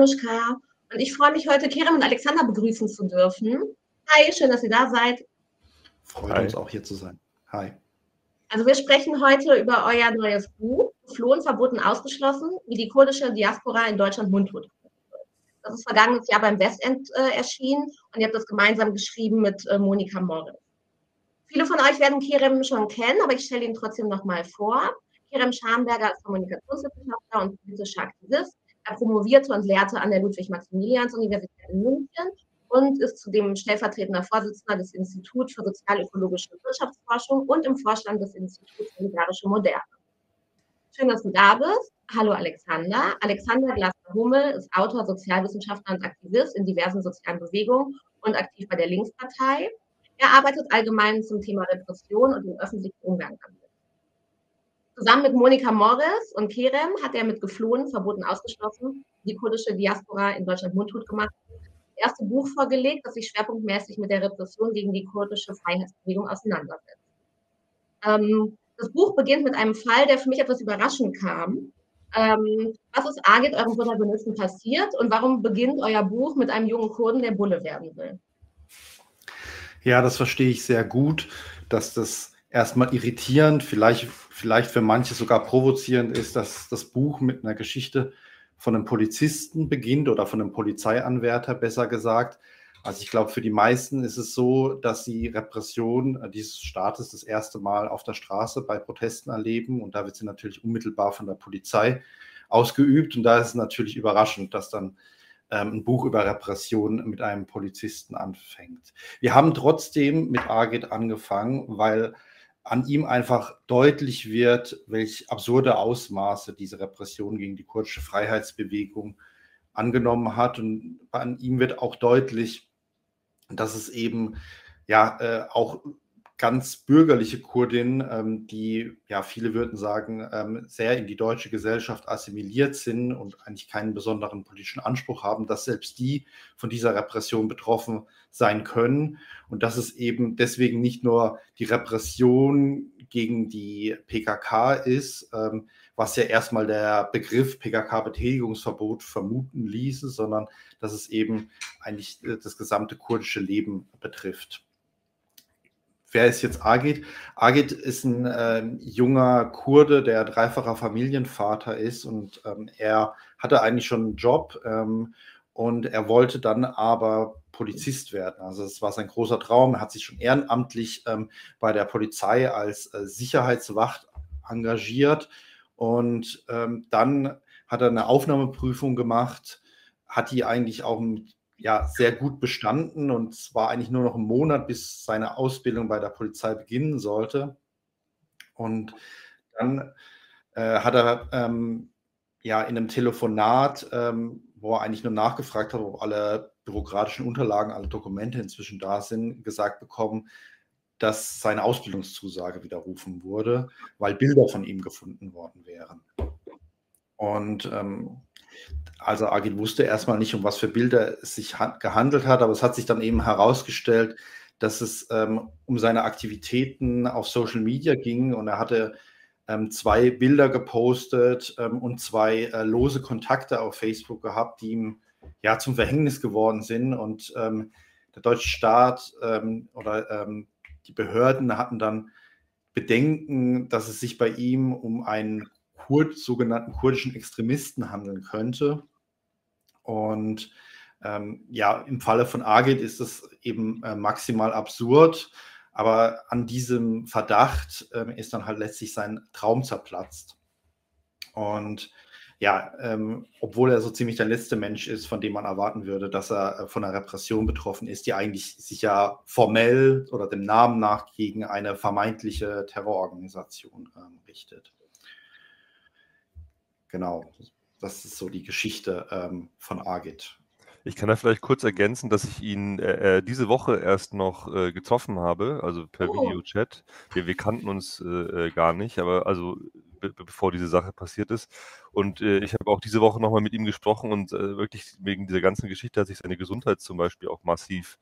Anushka und ich freue mich heute, Kerem und Alexander begrüßen zu dürfen. Hi, schön, dass ihr da seid. Freut Hi. uns auch hier zu sein. Hi. Also wir sprechen heute über euer neues Buch, Flohen, verboten, ausgeschlossen, wie die kurdische Diaspora in Deutschland mundtot Das ist vergangenes Jahr beim Westend äh, erschienen und ihr habt das gemeinsam geschrieben mit äh, Monika Morris. Viele von euch werden Kerem schon kennen, aber ich stelle ihn trotzdem nochmal vor. Kerem Schamberger ist Kommunikationswissenschaftler und politischer Aktivist. Er promovierte und lehrte an der Ludwig-Maximilians-Universität in München und ist zudem stellvertretender Vorsitzender des Instituts für sozialökologische Wirtschaftsforschung und im Vorstand des Instituts Solidarische Moderne. Schön, dass du da bist. Hallo Alexander. Alexander Glasner-Hummel ist Autor, Sozialwissenschaftler und Aktivist in diversen sozialen Bewegungen und aktiv bei der Linkspartei. Er arbeitet allgemein zum Thema Repression und den öffentlichen Umgang damit. Zusammen mit Monika Morris und Kerem hat er mit Geflohen, verboten ausgeschlossen, die kurdische Diaspora in Deutschland mundtot gemacht erste Buch vorgelegt, das sich schwerpunktmäßig mit der Repression gegen die kurdische Freiheitsbewegung auseinandersetzt. Ähm, das Buch beginnt mit einem Fall, der für mich etwas überraschend kam. Ähm, was ist Agit, eurem Protagonisten, passiert und warum beginnt euer Buch mit einem jungen Kurden, der Bulle werden will? Ja, das verstehe ich sehr gut, dass das erstmal irritierend, vielleicht, vielleicht für manche sogar provozierend ist, dass das Buch mit einer Geschichte von einem Polizisten beginnt oder von einem Polizeianwärter besser gesagt. Also ich glaube, für die meisten ist es so, dass sie Repression äh, dieses Staates das erste Mal auf der Straße bei Protesten erleben und da wird sie natürlich unmittelbar von der Polizei ausgeübt und da ist es natürlich überraschend, dass dann ähm, ein Buch über Repression mit einem Polizisten anfängt. Wir haben trotzdem mit Agit angefangen, weil an ihm einfach deutlich wird, welch absurde Ausmaße diese Repression gegen die kurdische Freiheitsbewegung angenommen hat. Und an ihm wird auch deutlich, dass es eben ja äh, auch ganz bürgerliche Kurdinnen, ähm, die, ja, viele würden sagen, ähm, sehr in die deutsche Gesellschaft assimiliert sind und eigentlich keinen besonderen politischen Anspruch haben, dass selbst die von dieser Repression betroffen sein können. Und dass es eben deswegen nicht nur die Repression gegen die PKK ist, ähm, was ja erstmal der Begriff PKK-Betätigungsverbot vermuten ließe, sondern dass es eben eigentlich äh, das gesamte kurdische Leben betrifft wer ist jetzt Agit? Agit ist ein äh, junger Kurde, der dreifacher Familienvater ist und ähm, er hatte eigentlich schon einen Job ähm, und er wollte dann aber Polizist werden. Also es war sein großer Traum. Er hat sich schon ehrenamtlich ähm, bei der Polizei als äh, Sicherheitswacht engagiert und ähm, dann hat er eine Aufnahmeprüfung gemacht, hat die eigentlich auch mit ja sehr gut bestanden und es war eigentlich nur noch ein Monat, bis seine Ausbildung bei der Polizei beginnen sollte. Und dann äh, hat er ähm, ja in einem Telefonat, ähm, wo er eigentlich nur nachgefragt hat, ob alle bürokratischen Unterlagen, alle Dokumente inzwischen da sind, gesagt bekommen, dass seine Ausbildungszusage widerrufen wurde, weil Bilder von ihm gefunden worden wären. Und ähm, also Agil wusste erstmal nicht, um was für Bilder es sich gehandelt hat, aber es hat sich dann eben herausgestellt, dass es ähm, um seine Aktivitäten auf Social Media ging und er hatte ähm, zwei Bilder gepostet ähm, und zwei äh, lose Kontakte auf Facebook gehabt, die ihm ja zum Verhängnis geworden sind. Und ähm, der deutsche Staat ähm, oder ähm, die Behörden hatten dann Bedenken, dass es sich bei ihm um einen Kurd, sogenannten kurdischen Extremisten handeln könnte. Und ähm, ja, im Falle von Agit ist es eben äh, maximal absurd, aber an diesem Verdacht äh, ist dann halt letztlich sein Traum zerplatzt. Und ja, ähm, obwohl er so ziemlich der letzte Mensch ist, von dem man erwarten würde, dass er äh, von einer Repression betroffen ist, die eigentlich sich ja formell oder dem Namen nach gegen eine vermeintliche Terrororganisation ähm, richtet. Genau, das ist so die Geschichte ähm, von Argit. Ich kann da vielleicht kurz ergänzen, dass ich ihn äh, äh diese Woche erst noch äh, getroffen habe, also per oh. Videochat. Wir, wir kannten uns äh, äh gar nicht, aber also be bevor diese Sache passiert ist. Und äh, ich habe auch diese Woche nochmal mit ihm gesprochen und wirklich wegen dieser ganzen Geschichte hat sich seine Gesundheit zum Beispiel auch massiv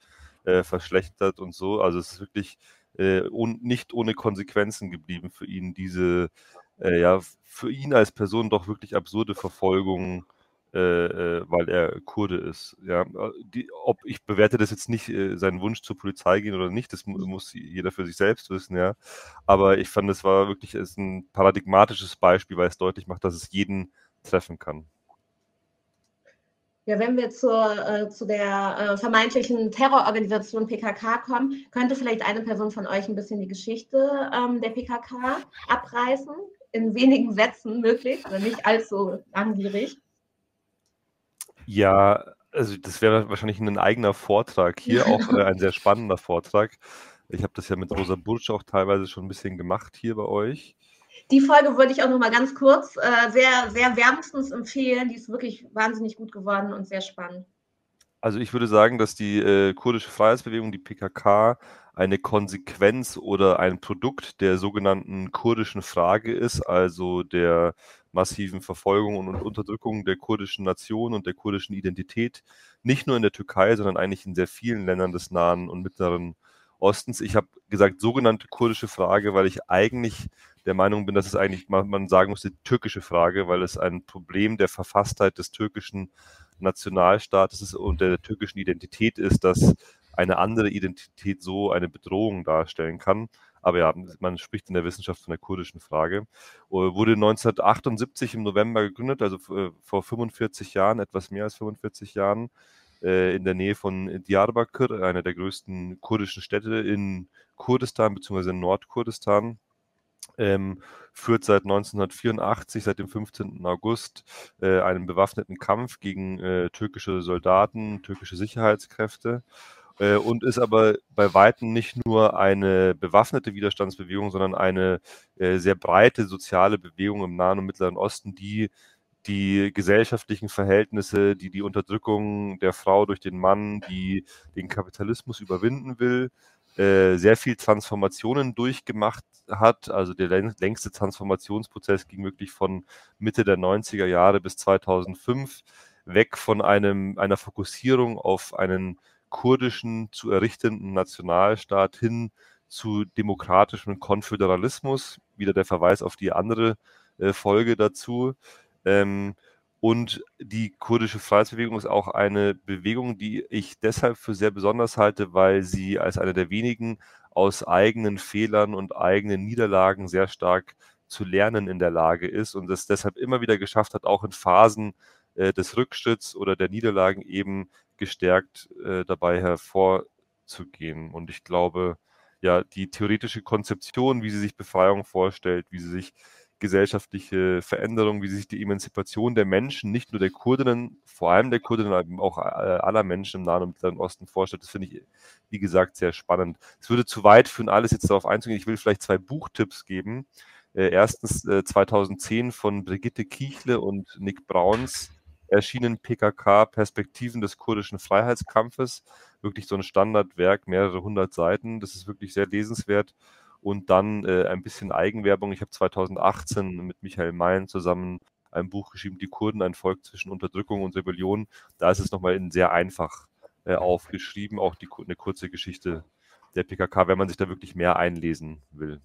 verschlechtert und so. Also es ist wirklich nicht ohne Konsequenzen geblieben für ihn, diese äh, ja, für ihn als Person doch wirklich absurde Verfolgung äh, äh, äh, weil er Kurde ist. Ja, die, ob ich bewerte das jetzt nicht, äh, seinen Wunsch zur Polizei gehen oder nicht, das mu muss jeder für sich selbst wissen, ja. Aber ich fand, es war wirklich ein paradigmatisches Beispiel, weil es deutlich macht, dass es jeden treffen kann. Ja, wenn wir zur, äh, zu der äh, vermeintlichen Terrororganisation PKK kommen, könnte vielleicht eine Person von euch ein bisschen die Geschichte ähm, der PKK abreißen, in wenigen Sätzen möglichst, oder nicht allzu langwierig. Ja, also das wäre wahrscheinlich ein eigener Vortrag hier, auch äh, ein sehr spannender Vortrag. Ich habe das ja mit Rosa Bursch auch teilweise schon ein bisschen gemacht hier bei euch. Die Folge würde ich auch noch mal ganz kurz äh, sehr, sehr wärmstens empfehlen. Die ist wirklich wahnsinnig gut geworden und sehr spannend. Also ich würde sagen, dass die äh, kurdische Freiheitsbewegung, die PKK, eine Konsequenz oder ein Produkt der sogenannten kurdischen Frage ist, also der massiven Verfolgung und Unterdrückung der kurdischen Nation und der kurdischen Identität, nicht nur in der Türkei, sondern eigentlich in sehr vielen Ländern des Nahen und Mittleren Ostens. Ich habe gesagt, sogenannte kurdische Frage, weil ich eigentlich der Meinung bin, dass es eigentlich, man sagen muss, die türkische Frage, weil es ein Problem der Verfasstheit des türkischen Nationalstaates und der türkischen Identität ist, dass eine andere Identität so eine Bedrohung darstellen kann. Aber ja, man spricht in der Wissenschaft von der kurdischen Frage. Uh, wurde 1978 im November gegründet, also äh, vor 45 Jahren, etwas mehr als 45 Jahren, äh, in der Nähe von Diyarbakir, einer der größten kurdischen Städte in Kurdistan bzw. in Nordkurdistan. Ähm, führt seit 1984, seit dem 15. August, äh, einen bewaffneten Kampf gegen äh, türkische Soldaten, türkische Sicherheitskräfte äh, und ist aber bei weitem nicht nur eine bewaffnete Widerstandsbewegung, sondern eine äh, sehr breite soziale Bewegung im Nahen und Mittleren Osten, die die gesellschaftlichen Verhältnisse, die die Unterdrückung der Frau durch den Mann, die den Kapitalismus überwinden will, äh, sehr viel Transformationen durchgemacht hat. Also der längste Transformationsprozess ging wirklich von Mitte der 90er Jahre bis 2005 weg von einem, einer Fokussierung auf einen kurdischen zu errichtenden Nationalstaat hin zu demokratischem Konföderalismus. Wieder der Verweis auf die andere äh, Folge dazu. Ähm, und die kurdische Freiheitsbewegung ist auch eine Bewegung, die ich deshalb für sehr besonders halte, weil sie als eine der wenigen aus eigenen Fehlern und eigenen Niederlagen sehr stark zu lernen in der Lage ist und es deshalb immer wieder geschafft hat, auch in Phasen äh, des Rückschritts oder der Niederlagen eben gestärkt äh, dabei hervorzugehen. Und ich glaube, ja, die theoretische Konzeption, wie sie sich Befreiung vorstellt, wie sie sich gesellschaftliche Veränderung, wie sich die Emanzipation der Menschen, nicht nur der Kurdinnen, vor allem der Kurdinnen, aber auch äh, aller Menschen im Nahen und Mittleren Osten vorstellt. Das finde ich, wie gesagt, sehr spannend. Es würde zu weit führen, alles jetzt darauf einzugehen. Ich will vielleicht zwei Buchtipps geben. Äh, erstens äh, 2010 von Brigitte Kiechle und Nick Brauns erschienen PKK Perspektiven des kurdischen Freiheitskampfes. Wirklich so ein Standardwerk, mehrere hundert Seiten. Das ist wirklich sehr lesenswert. Und dann äh, ein bisschen Eigenwerbung. Ich habe 2018 mit Michael Mayen zusammen ein Buch geschrieben, Die Kurden, ein Volk zwischen Unterdrückung und Rebellion. Da ist es nochmal in sehr einfach äh, aufgeschrieben, auch die, eine kurze Geschichte der PKK, wenn man sich da wirklich mehr einlesen will.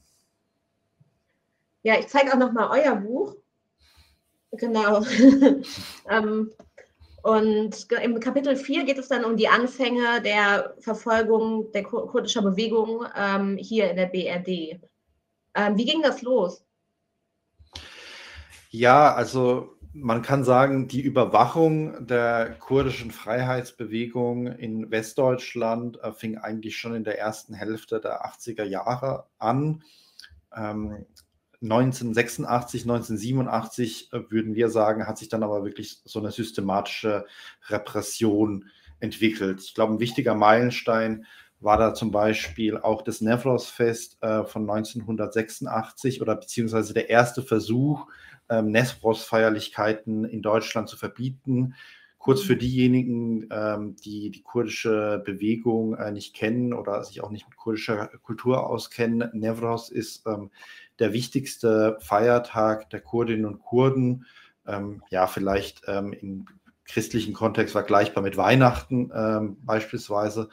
Ja, ich zeige auch nochmal euer Buch. Genau. ähm, und im Kapitel 4 geht es dann um die Anfänge der Verfolgung der kurdischer Bewegung ähm, hier in der BRD. Ähm, wie ging das los? Ja, also man kann sagen, die Überwachung der kurdischen Freiheitsbewegung in Westdeutschland äh, fing eigentlich schon in der ersten Hälfte der 80er Jahre an. Ähm, 1986, 1987 äh, würden wir sagen, hat sich dann aber wirklich so eine systematische Repression entwickelt. Ich glaube, ein wichtiger Meilenstein war da zum Beispiel auch das Nevros-Fest äh, von 1986 oder beziehungsweise der erste Versuch, ähm, Nevros-Feierlichkeiten in Deutschland zu verbieten. Kurz für diejenigen, ähm, die die kurdische Bewegung äh, nicht kennen oder sich auch nicht mit kurdischer Kultur auskennen, Nevros ist ähm, der wichtigste Feiertag der Kurdinnen und Kurden. Ähm, ja, vielleicht ähm, im christlichen Kontext vergleichbar mit Weihnachten ähm, beispielsweise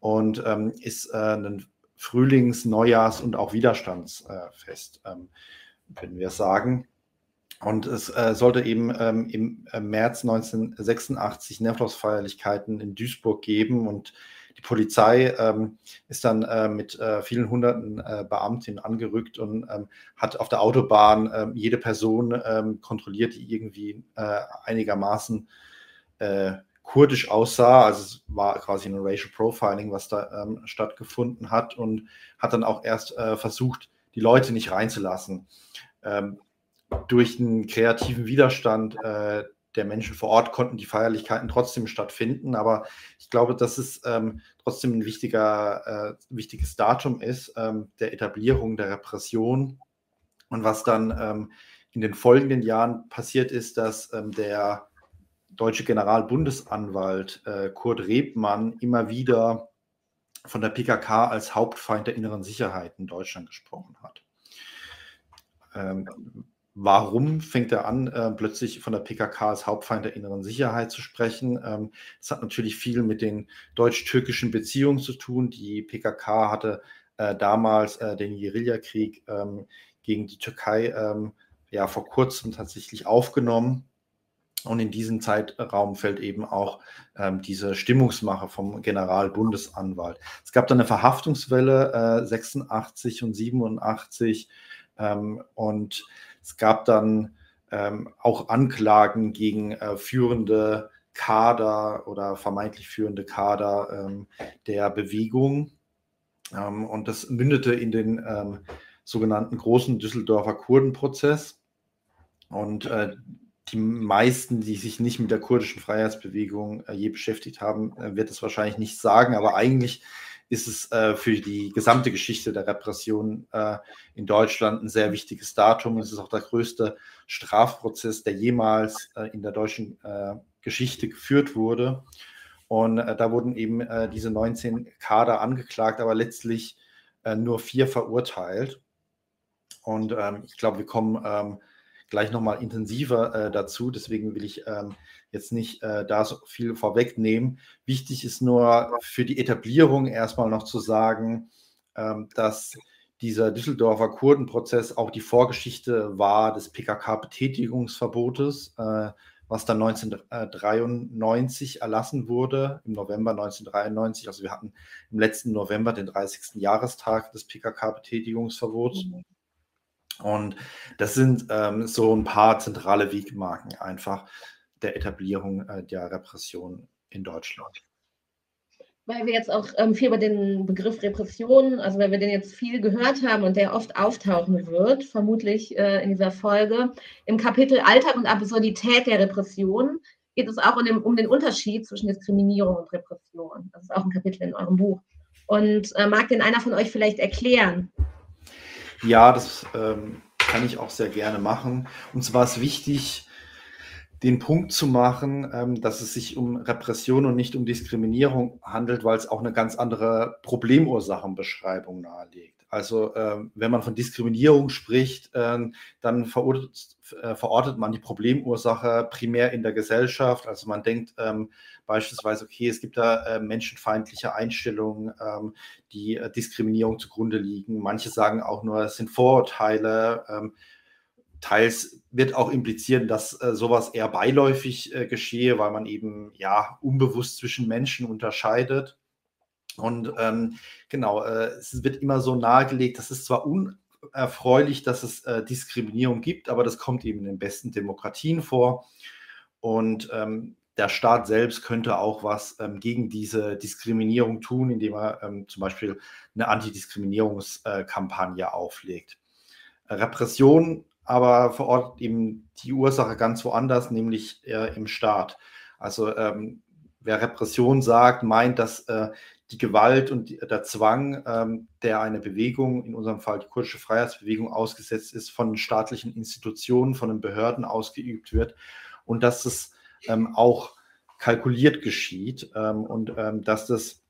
und ähm, ist äh, ein Frühlings-, Neujahrs- und auch Widerstandsfest, können wir sagen. Und es äh, sollte eben ähm, im äh, März 1986 Nevros-Feierlichkeiten in Duisburg geben und Polizei ähm, ist dann äh, mit äh, vielen hunderten äh, Beamtinnen angerückt und ähm, hat auf der Autobahn ähm, jede Person ähm, kontrolliert, die irgendwie äh, einigermaßen kurdisch aussah. Also es war quasi ein Racial Profiling, was da ähm, stattgefunden hat und hat dann auch erst versucht, die Leute nicht reinzulassen. Durch einen kreativen Widerstand äh, der Menschen vor Ort konnten die Feierlichkeiten trotzdem stattfinden. Aber ich glaube, dass es ähm, trotzdem ein wichtiger, äh, wichtiges Datum ist, ähm, der Etablierung der Repression. Und was dann ähm, in den folgenden Jahren passiert ist, dass ähm, der deutsche Generalbundesanwalt äh, Kurt Rebmann immer wieder von der PKK als Hauptfeind der inneren Sicherheit in Deutschland gesprochen hat. Ähm, warum fängt er an, äh, plötzlich von der PKK als Hauptfeind der inneren Sicherheit zu sprechen? Ähm, das hat natürlich viel mit den deutsch-türkischen Beziehungen zu tun. Die PKK hatte äh, damals äh, den Guerillakrieg ähm, gegen die Türkei ähm, ja vor kurzem tatsächlich aufgenommen. Und in diesem Zeitraum fällt eben auch ähm, diese Stimmungsmache vom Generalbundesanwalt. Es gab dann eine Verhaftungswelle äh, 86 und 87 ähm, und es gab dann ähm, auch Anklagen gegen äh, führende Kader oder vermeintlich führende Kader ähm, der Bewegung. Ähm, und das mündete in den ähm, sogenannten großen Düsseldorfer Kurdenprozess. Und äh, die meisten, die sich nicht mit der kurdischen Freiheitsbewegung äh, je beschäftigt haben, äh, wird es wahrscheinlich nicht sagen, aber eigentlich ist es äh, für die gesamte Geschichte der Repression äh, in Deutschland ein sehr wichtiges Datum. Es ist auch der größte Strafprozess, der jemals äh, in der deutschen äh, Geschichte geführt wurde. Und äh, da wurden eben äh, diese 19 Kader angeklagt, aber letztlich nur vier verurteilt. Und ähm, ich glaube, wir kommen ähm, gleich nochmal intensiver dazu. Deswegen will ich ähm, jetzt nicht äh, da so viel vorwegnehmen. Wichtig ist nur für die Etablierung erstmal noch zu sagen, ähm, dass dieser Düsseldorfer Kurdenprozess auch die Vorgeschichte war des PKK-Betätigungsverbotes, äh, was dann 1993 erlassen wurde, im November 1993. Also wir hatten im letzten November den 30. Jahrestag des PKK-Betätigungsverbots. Mhm. Und das sind ähm, so ein paar zentrale Wegmarken einfach der Etablierung äh, der Repression in Deutschland. Weil wir jetzt auch ähm, viel über den Begriff Repression, also weil wir den jetzt viel gehört haben und der oft auftauchen wird, vermutlich äh, in dieser Folge, im Kapitel Alltag und Absurdität der Repression geht es auch um den, um den Unterschied zwischen Diskriminierung und Repression. Das ist auch ein Kapitel in eurem Buch. Und äh, mag den einer von euch vielleicht erklären? Ja, das ähm, kann ich auch sehr gerne machen. Und zwar ist wichtig, den Punkt zu machen, ähm, dass es sich um Repression und nicht um Diskriminierung handelt, weil es auch eine ganz andere Problemursachenbeschreibung nahelegt. Also ähm, wenn man von Diskriminierung spricht, ähm, dann verortet, äh, verortet, man die Problemursache primär in der Gesellschaft. Also man denkt ähm, beispielsweise, okay, es gibt da äh, menschenfeindliche Einstellungen, ähm, die äh, Diskriminierung zugrunde liegen. Manche sagen auch nur, es sind Vorurteile ähm, Teils wird auch implizieren, dass äh, sowas eher beiläufig äh, geschehe, weil man eben ja unbewusst zwischen Menschen unterscheidet. Und ähm, genau, äh, es wird immer so nahegelegt, das ist zwar unerfreulich, dass es äh, Diskriminierung gibt, aber das kommt eben in den besten Demokratien vor. Und ähm, der Staat selbst könnte auch was ähm, gegen diese Diskriminierung tun, indem er ähm, zum Beispiel eine Antidiskriminierungskampagne auflegt. Repression aber vor Ort eben die Ursache ganz woanders, nämlich äh, im Staat. Also ähm, wer Repression sagt, meint, dass äh, die Gewalt und die, der Zwang, ähm, der eine Bewegung, in unserem Fall die kurdische Freiheitsbewegung, ausgesetzt ist, von staatlichen Institutionen, von den Behörden ausgeübt wird und dass das ähm, auch kalkuliert geschieht ähm, und ähm, dass das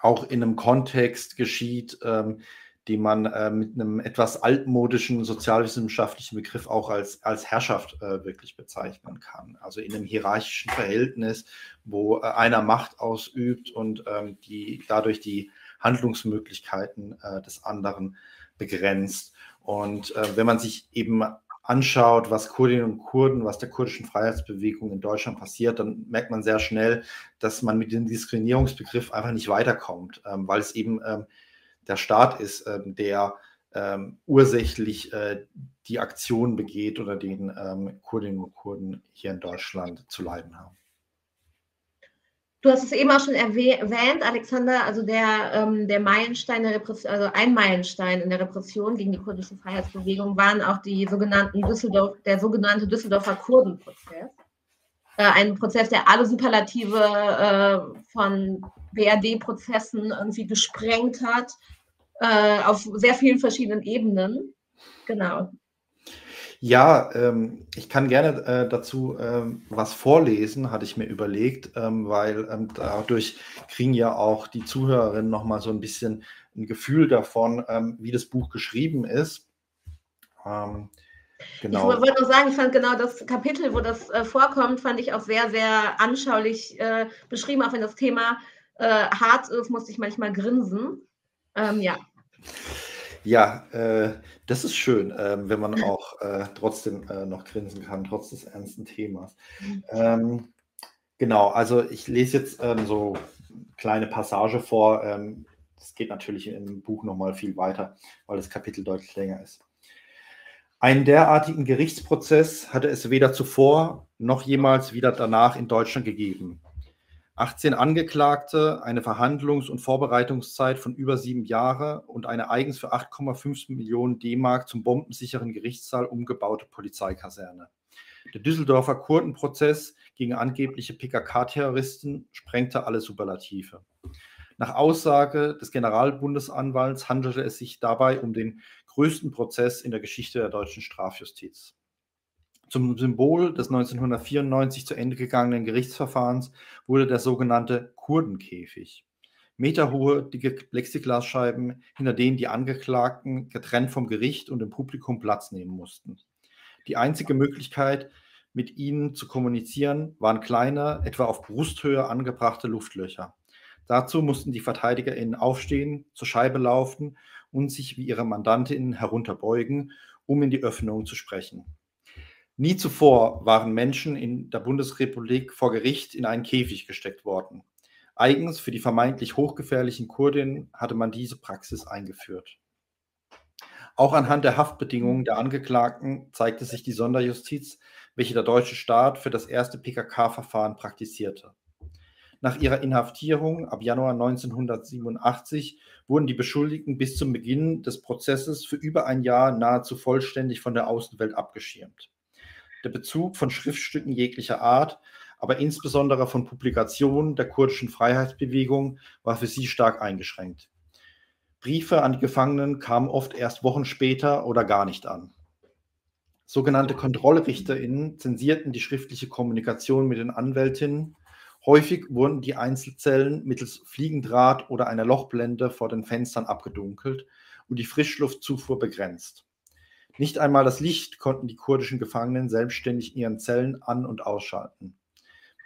auch in einem Kontext geschieht, ähm, die man äh, mit einem etwas altmodischen sozialwissenschaftlichen Begriff auch als, als Herrschaft äh, wirklich bezeichnen kann. Also in einem hierarchischen Verhältnis, wo äh, einer Macht ausübt und ähm, die dadurch die Handlungsmöglichkeiten äh, des anderen begrenzt. Und äh, wenn man sich eben anschaut, was Kurdinnen und Kurden, was der kurdischen Freiheitsbewegung in Deutschland passiert, dann merkt man sehr schnell, dass man mit dem Diskriminierungsbegriff einfach nicht weiterkommt, ähm, weil es eben ähm, der Staat ist, ähm, der ähm, ursächlich äh, die Aktionen begeht oder den ähm, Kurdinnen und Kurden hier in Deutschland zu leiden haben. Du hast es eben auch schon erwähnt, Alexander, also der, ähm, der Meilenstein der Repression, also ein Meilenstein in der Repression gegen die kurdische Freiheitsbewegung waren auch die sogenannten Düsseldorf, der sogenannte Düsseldorfer Kurdenprozess. Äh, ein Prozess, der alle Superlative äh, von BRD-Prozessen irgendwie gesprengt hat, äh, auf sehr vielen verschiedenen Ebenen. Genau. Ja, ähm, ich kann gerne äh, dazu ähm, was vorlesen, hatte ich mir überlegt, ähm, weil ähm, dadurch kriegen ja auch die Zuhörerinnen nochmal so ein bisschen ein Gefühl davon, ähm, wie das Buch geschrieben ist. Ähm, genau. Ich wollte nur sagen, ich fand genau das Kapitel, wo das äh, vorkommt, fand ich auch sehr, sehr anschaulich äh, beschrieben, auch wenn das Thema äh, hart ist, musste ich manchmal grinsen. Ja. Ja, äh, das ist schön, äh, wenn man auch äh, trotzdem äh, noch grinsen kann, trotz des ernsten Themas. Mhm. Ähm, genau, also ich lese jetzt ähm, so kleine Passage vor. Ähm, das geht natürlich im Buch nochmal viel weiter, weil das Kapitel deutlich länger ist. Einen derartigen Gerichtsprozess hatte es weder zuvor noch jemals wieder danach in Deutschland gegeben. 18 Angeklagte, eine Verhandlungs- und Vorbereitungszeit von über sieben Jahre und eine eigens für 8,5 Millionen D-Mark zum bombensicheren Gerichtssaal umgebaute Polizeikaserne. Der Düsseldorfer Kurdenprozess gegen angebliche PKK-Terroristen sprengte alle Superlative. Nach Aussage des Generalbundesanwalts handelte es sich dabei um den größten Prozess in der Geschichte der deutschen Strafjustiz. Zum Symbol des 1994 zu Ende gegangenen Gerichtsverfahrens wurde der sogenannte Kurdenkäfig. Meterhohe, dicke Plexiglasscheiben, hinter denen die Angeklagten getrennt vom Gericht und dem Publikum Platz nehmen mussten. Die einzige Möglichkeit, mit ihnen zu kommunizieren, waren kleine, etwa auf Brusthöhe angebrachte Luftlöcher. Dazu mussten die VerteidigerInnen aufstehen, zur Scheibe laufen und sich wie ihre MandantInnen herunterbeugen, um in die Öffnung zu sprechen. Nie zuvor waren Menschen in der Bundesrepublik vor Gericht in einen Käfig gesteckt worden. Eigens für die vermeintlich hochgefährlichen Kurdinnen hatte man diese Praxis eingeführt. Auch anhand der Haftbedingungen der Angeklagten zeigte sich die Sonderjustiz, welche der deutsche Staat für das erste PKK-Verfahren praktizierte. Nach ihrer Inhaftierung ab Januar 1987 wurden die Beschuldigten bis zum Beginn des Prozesses für über ein Jahr nahezu vollständig von der Außenwelt abgeschirmt. Der Bezug von Schriftstücken jeglicher Art, aber insbesondere von Publikationen der kurdischen Freiheitsbewegung war für sie stark eingeschränkt. Briefe an die Gefangenen kamen oft erst Wochen später oder gar nicht an. Sogenannte KontrollrichterInnen zensierten die schriftliche Kommunikation mit den Anwältinnen. Häufig wurden die Einzelzellen mittels Fliegendraht oder einer Lochblende vor den Fenstern abgedunkelt und die Frischluftzufuhr begrenzt. Nicht einmal das Licht konnten die kurdischen Gefangenen selbstständig in ihren Zellen an- und ausschalten.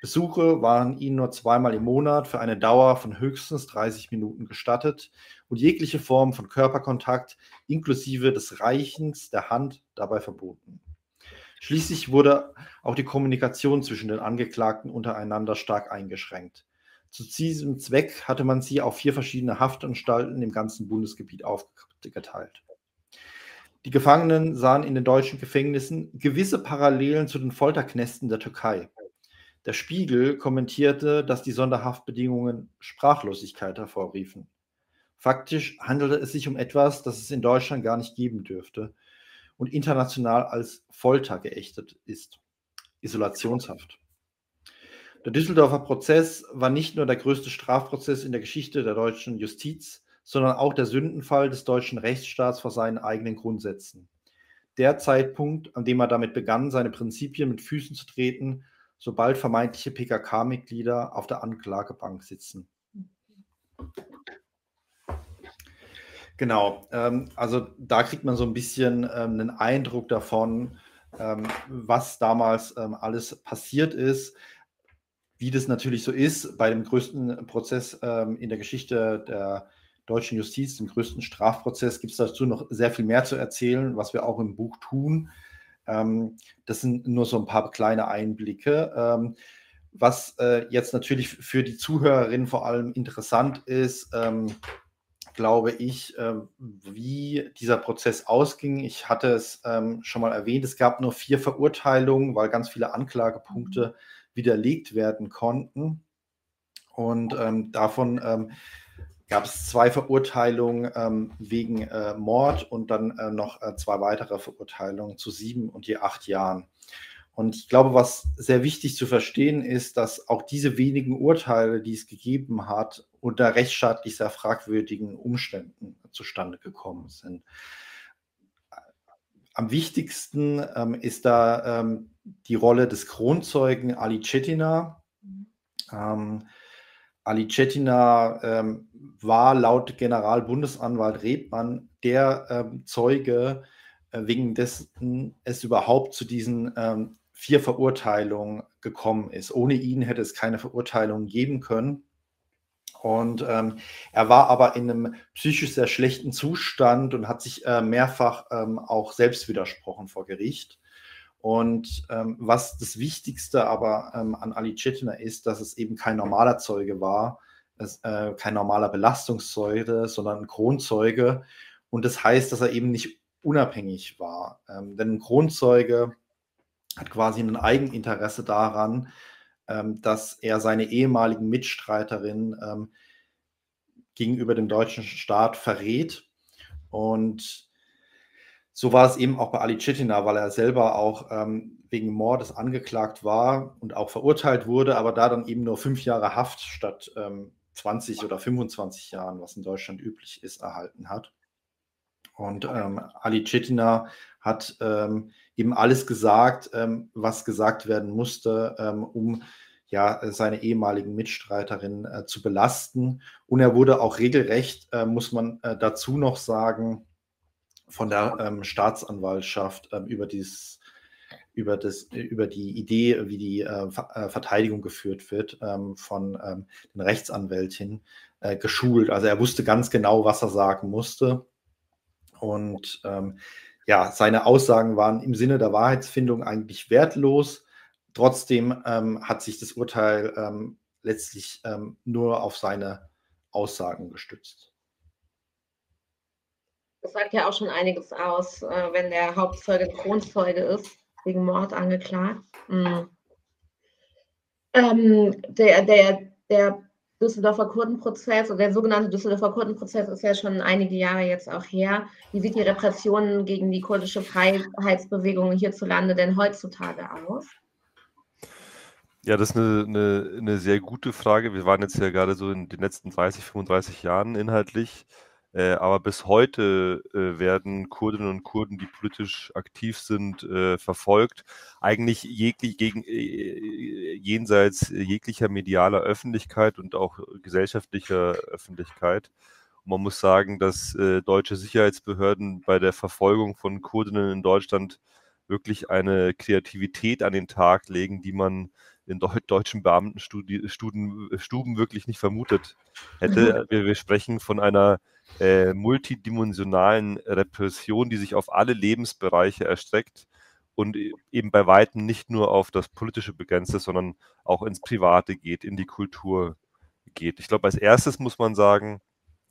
Besuche waren ihnen nur zweimal im Monat für eine Dauer von höchstens 30 Minuten gestattet und jegliche Form von Körperkontakt inklusive des Reichens der Hand dabei verboten. Schließlich wurde auch die Kommunikation zwischen den Angeklagten untereinander stark eingeschränkt. Zu diesem Zweck hatte man sie auf vier verschiedene Haftanstalten im ganzen Bundesgebiet aufgeteilt. Die Gefangenen sahen in den deutschen Gefängnissen gewisse Parallelen zu den Folterknästen der Türkei. Der Spiegel kommentierte, dass die Sonderhaftbedingungen Sprachlosigkeit hervorriefen. Faktisch handelte es sich um etwas, das es in Deutschland gar nicht geben dürfte und international als Folter geächtet ist. Isolationshaft. Der Düsseldorfer Prozess war nicht nur der größte Strafprozess in der Geschichte der deutschen Justiz, sondern auch der Sündenfall des deutschen Rechtsstaats vor seinen eigenen Grundsätzen. Der Zeitpunkt, an dem er damit begann, seine Prinzipien mit Füßen zu treten, sobald vermeintliche PKK-Mitglieder auf der Anklagebank sitzen. Genau, ähm, also da kriegt man so ein bisschen ähm, einen Eindruck davon, ähm, was damals ähm, alles passiert ist, wie das natürlich so ist bei dem größten Prozess ähm, in der Geschichte der deutschen Justiz, dem größten Strafprozess, gibt es dazu noch sehr viel mehr zu erzählen, was wir auch im Buch tun. Ähm, das sind nur so ein paar kleine Einblicke. Ähm, was äh, jetzt natürlich für die Zuhörerinnen vor allem interessant ist, ähm, glaube ich, äh, wie dieser Prozess ausging. Ich hatte es ähm, schon mal erwähnt, es gab nur vier Verurteilungen, weil ganz viele Anklagepunkte widerlegt werden konnten. Und ähm, davon ähm, gab es zwei Verurteilungen ähm, wegen äh, Mord und dann äh, noch äh, zwei weitere Verurteilungen zu sieben und je acht Jahren. Und ich glaube, was sehr wichtig zu verstehen ist, dass auch diese wenigen Urteile, die es gegeben hat, unter rechtsstaatlich sehr fragwürdigen Umständen zustande gekommen sind. Am wichtigsten ähm, ist da ähm, die Rolle des Kronzeugen Ali Cetina. Ähm, Ali Cetina ähm, war laut Generalbundesanwalt Rebmann der ähm, Zeuge, äh, wegen dessen es überhaupt zu diesen ähm, vier Verurteilungen gekommen ist. Ohne ihn hätte es keine Verurteilung geben können. Und ähm, er war aber in einem psychisch sehr schlechten Zustand und hat sich äh, mehrfach ähm, auch selbst widersprochen vor Gericht. Und ähm, was das Wichtigste aber ähm, an Ali Chetner ist, dass es eben kein normaler Zeuge war, es, äh, kein normaler Belastungszeuge, sondern ein Kronzeuge. Und das heißt, dass er eben nicht unabhängig war. Ähm, denn ein Kronzeuge hat quasi ein Eigeninteresse daran, ähm, dass er seine ehemaligen Mitstreiterinnen ähm, gegenüber dem deutschen Staat verrät. Und so war es eben auch bei Ali Chitina, weil er selber auch ähm, wegen Mordes angeklagt war und auch verurteilt wurde, aber da dann eben nur fünf Jahre Haft statt ähm, 20 oder 25 Jahren, was in Deutschland üblich ist, erhalten hat. Und ähm, Ali Chitina hat ähm, eben alles gesagt, ähm, was gesagt werden musste, ähm, um ja, seine ehemaligen Mitstreiterinnen äh, zu belasten. Und er wurde auch regelrecht, äh, muss man äh, dazu noch sagen, von der ähm, Staatsanwaltschaft ähm, über, dieses, über, das, über die Idee, wie die äh, äh, Verteidigung geführt wird, ähm, von ähm, den Rechtsanwältin äh, geschult. Also er wusste ganz genau, was er sagen musste. Und ähm, ja, seine Aussagen waren im Sinne der Wahrheitsfindung eigentlich wertlos. Trotzdem ähm, hat sich das Urteil letztlich nur auf seine Aussagen gestützt. Das sagt ja auch schon einiges aus, äh, wenn der Hauptzeuge Kronzeuge ist, wegen Mord angeklagt. Mhm. Ähm, der, der, der Düsseldorfer Kurdenprozess oder der sogenannte Düsseldorfer Kurdenprozess ist ja schon einige Jahre jetzt auch her. Wie sieht die Repression gegen die kurdische Freiheitsbewegung hierzulande denn heutzutage aus? Ja, das ist eine, eine, eine sehr gute Frage. Wir waren jetzt ja gerade so in den letzten 30, 35 Jahren inhaltlich äh, aber bis heute äh, werden Kurdinnen und Kurden, die politisch aktiv sind, äh, verfolgt. Eigentlich jeglich, gegen, äh, jenseits jeglicher medialer Öffentlichkeit und auch gesellschaftlicher Öffentlichkeit. Und man muss sagen, dass äh, deutsche Sicherheitsbehörden bei der Verfolgung von Kurdinnen in Deutschland wirklich eine Kreativität an den Tag legen, die man in deutschen Beamtenstuben wirklich nicht vermutet hätte. Wir, wir sprechen von einer äh, multidimensionalen Repression, die sich auf alle Lebensbereiche erstreckt und e-, eben bei weitem nicht nur auf das Politische begrenzt ist, sondern auch ins Private geht, in die Kultur geht. Ich glaube, als erstes muss man sagen,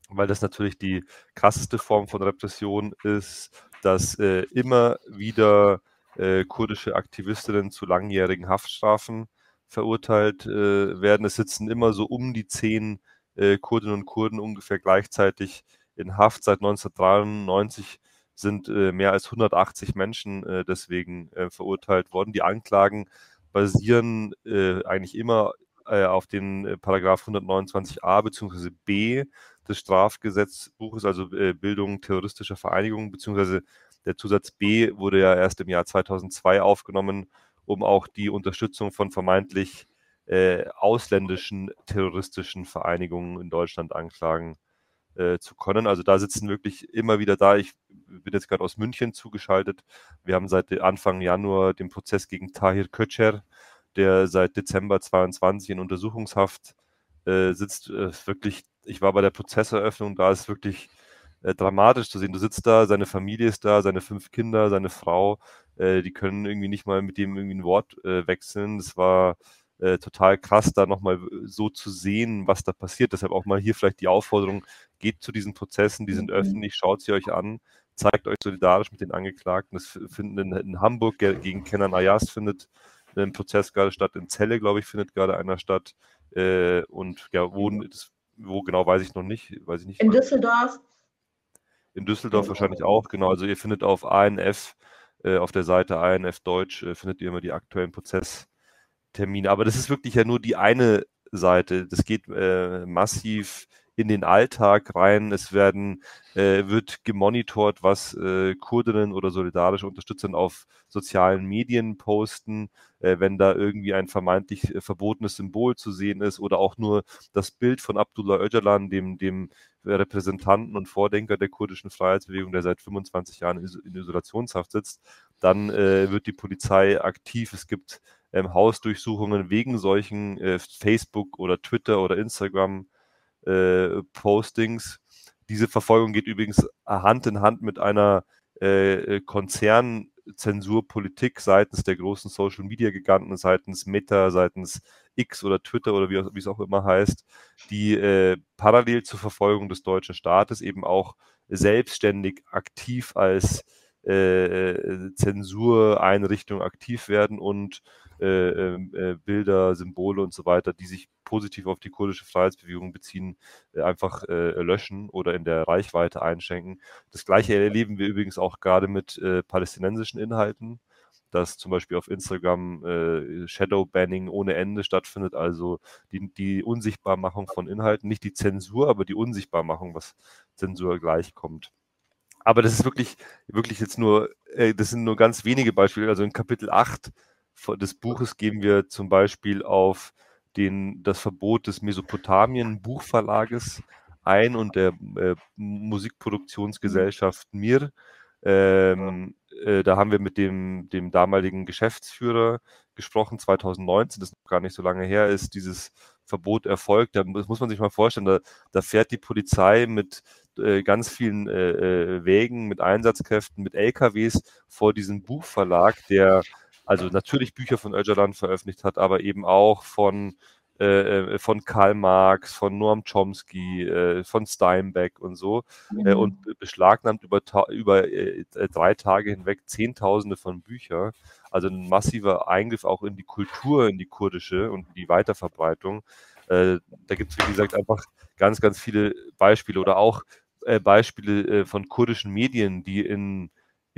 weil das natürlich die krasseste Form von Repression ist, dass äh, immer wieder äh, kurdische Aktivistinnen zu langjährigen Haftstrafen verurteilt äh, werden. Es sitzen immer so um die zehn äh, Kurdinnen und Kurden ungefähr gleichzeitig in Haft. Seit 1993 sind äh, mehr als 180 Menschen äh, deswegen äh, verurteilt worden. Die Anklagen basieren äh, eigentlich immer äh, auf den Paragraph 129a bzw. b des Strafgesetzbuches, also Bildung terroristischer Vereinigungen, beziehungsweise der Zusatz B wurde ja erst im Jahr 2002 aufgenommen, um auch die Unterstützung von vermeintlich äh, ausländischen terroristischen Vereinigungen in Deutschland anklagen äh, zu können. Also da sitzen wirklich immer wieder da. Ich bin jetzt gerade aus München zugeschaltet. Wir haben seit Anfang Januar den Prozess gegen Tahir Köcher, der seit Dezember 22 in Untersuchungshaft äh, sitzt. Äh, wirklich, ich war bei der Prozesseröffnung, da ist wirklich äh, dramatisch zu sehen. Du sitzt da, seine Familie ist da, seine fünf Kinder, seine Frau, äh, die können irgendwie nicht mal mit dem irgendwie ein Wort wechseln. Das war äh, total krass, da nochmal so zu sehen, was da passiert. Deshalb auch mal hier vielleicht die Aufforderung, geht zu diesen Prozessen, die sind mhm. öffentlich, schaut sie euch an, zeigt euch solidarisch mit den Angeklagten. Das finden in, in Hamburg gegen Kenan Ayas findet ein Prozess gerade statt, in Celle, glaube ich, findet gerade einer statt. Äh, und ja, wo, das, wo genau weiß ich noch nicht. Weiß ich nicht in Düsseldorf. In Düsseldorf wahrscheinlich auch, genau. Also ihr findet auf ANF, äh, auf der Seite ANF Deutsch, äh, findet ihr immer die aktuellen Prozesstermine. Aber das ist wirklich ja nur die eine Seite. Das geht äh, massiv in den Alltag rein. Es werden, äh, wird gemonitort, was äh, Kurdinnen oder solidarische Unterstützer auf sozialen Medien posten, äh, wenn da irgendwie ein vermeintlich äh, verbotenes Symbol zu sehen ist oder auch nur das Bild von Abdullah Öcalan, dem, dem Repräsentanten und Vordenker der kurdischen Freiheitsbewegung, der seit 25 Jahren in Isolationshaft sitzt, dann äh, wird die Polizei aktiv. Es gibt ähm, Hausdurchsuchungen wegen solchen äh, Facebook oder Twitter oder Instagram äh, Postings. Diese Verfolgung geht übrigens Hand in Hand mit einer äh, äh Konzernzensurpolitik seitens der großen Social Media Giganten, seitens Meta, seitens X oder Twitter oder wie, wie es auch immer heißt, die äh, parallel zur Verfolgung des deutschen Staates eben auch selbstständig aktiv als äh, äh Zensureinrichtung aktiv werden und äh, ähm, äh, Bilder, Symbole und so weiter, die sich positiv auf die kurdische Freiheitsbewegung beziehen, äh, einfach äh, löschen oder in der Reichweite einschränken. Das gleiche erleben wir übrigens auch gerade mit palästinensischen Inhalten, dass zum Beispiel auf Instagram äh, Shadow-Banning ohne Ende stattfindet, also die, die Unsichtbarmachung von Inhalten, nicht die Zensur, aber die Unsichtbarmachung, was Zensur gleichkommt. Aber das ist wirklich, wirklich jetzt nur, äh, das sind nur ganz wenige Beispiele. Also in Kapitel 8 des Buches gehen wir zum Beispiel auf den, das Verbot des Mesopotamien Buchverlages ein und der äh, Musikproduktionsgesellschaft MIR. Ähm, äh, da haben wir mit dem, dem damaligen Geschäftsführer gesprochen, 2019, das noch gar nicht so lange her ist, dieses Verbot erfolgt. Da, muss man sich mal vorstellen, da, da fährt die Polizei mit äh, ganz vielen äh, äh Wägen, mit Einsatzkräften, mit LKWs vor diesem Buchverlag, der also natürlich Bücher von Öcalan veröffentlicht hat, aber eben auch von äh, äh, von Karl Marx, von Noam Chomsky, äh, von Steinbeck und so mhm. äh, und beschlagnahmt über, über drei Tage hinweg Zehntausende von Büchern. Also ein massiver Eingriff auch in die Kultur, in die kurdische und die Weiterverbreitung. Da gibt es, wie gesagt, einfach ganz, ganz viele Beispiele oder auch Beispiele von kurdischen Medien, die in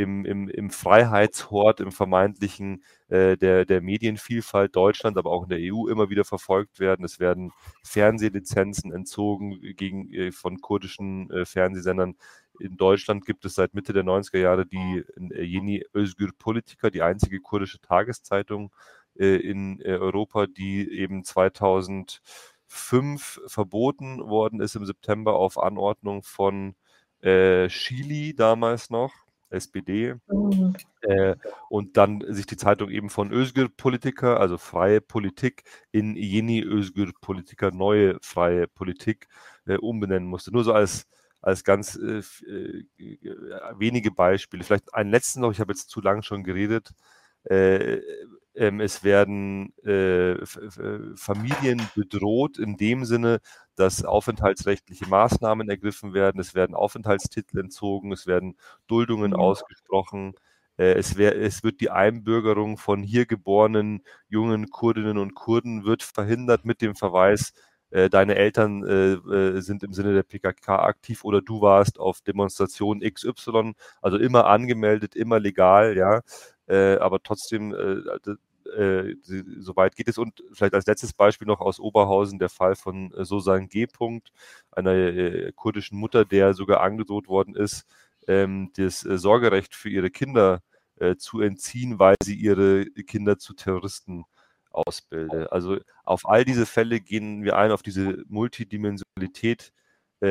im, im, im Freiheitshort, im vermeintlichen äh, der, der Medienvielfalt Deutschland, aber auch in der EU immer wieder verfolgt werden. Es werden Fernsehlizenzen entzogen gegen, äh, von kurdischen äh, Fernsehsendern. In Deutschland gibt es seit Mitte der 90er Jahre die äh, Yeni Özgür Politika, die einzige kurdische Tageszeitung äh, in äh, Europa, die eben 2005 verboten worden ist im September auf Anordnung von äh, Chili damals noch. SPD. Mhm. Äh, und dann sich die Zeitung eben von Özgür Politiker, also freie Politik, in Yeni Özgür Politiker, neue freie Politik äh, umbenennen musste. Nur so als, als ganz äh, äh wenige Beispiele. Vielleicht ein letztes noch, ich habe jetzt zu lange schon geredet. Äh, ähm, es werden äh, Familien bedroht in dem Sinne, dass aufenthaltsrechtliche Maßnahmen ergriffen werden, es werden Aufenthaltstitel entzogen, es werden Duldungen ja. ausgesprochen. Äh, es, wär, es, wird die Einbürgerung von hier geborenen jungen Kurdinnen und Kurden wird verhindert mit dem Verweis, äh, deine Eltern äh, äh sind im Sinne der PKK aktiv oder du warst auf Demonstration XY, also immer angemeldet, immer legal, ja äh, aber trotzdem, äh, äh, so weit geht es. Und vielleicht als letztes Beispiel noch aus Oberhausen der Fall von äh, Sosan G. -Punkt, einer äh, kurdischen Mutter, der sogar angedroht worden ist, ähm, das Sorgerecht für ihre Kinder zu entziehen, weil sie ihre Kinder zu Terroristen ausbilde. Also auf all diese Fälle gehen wir ein, auf diese Multidimensionalität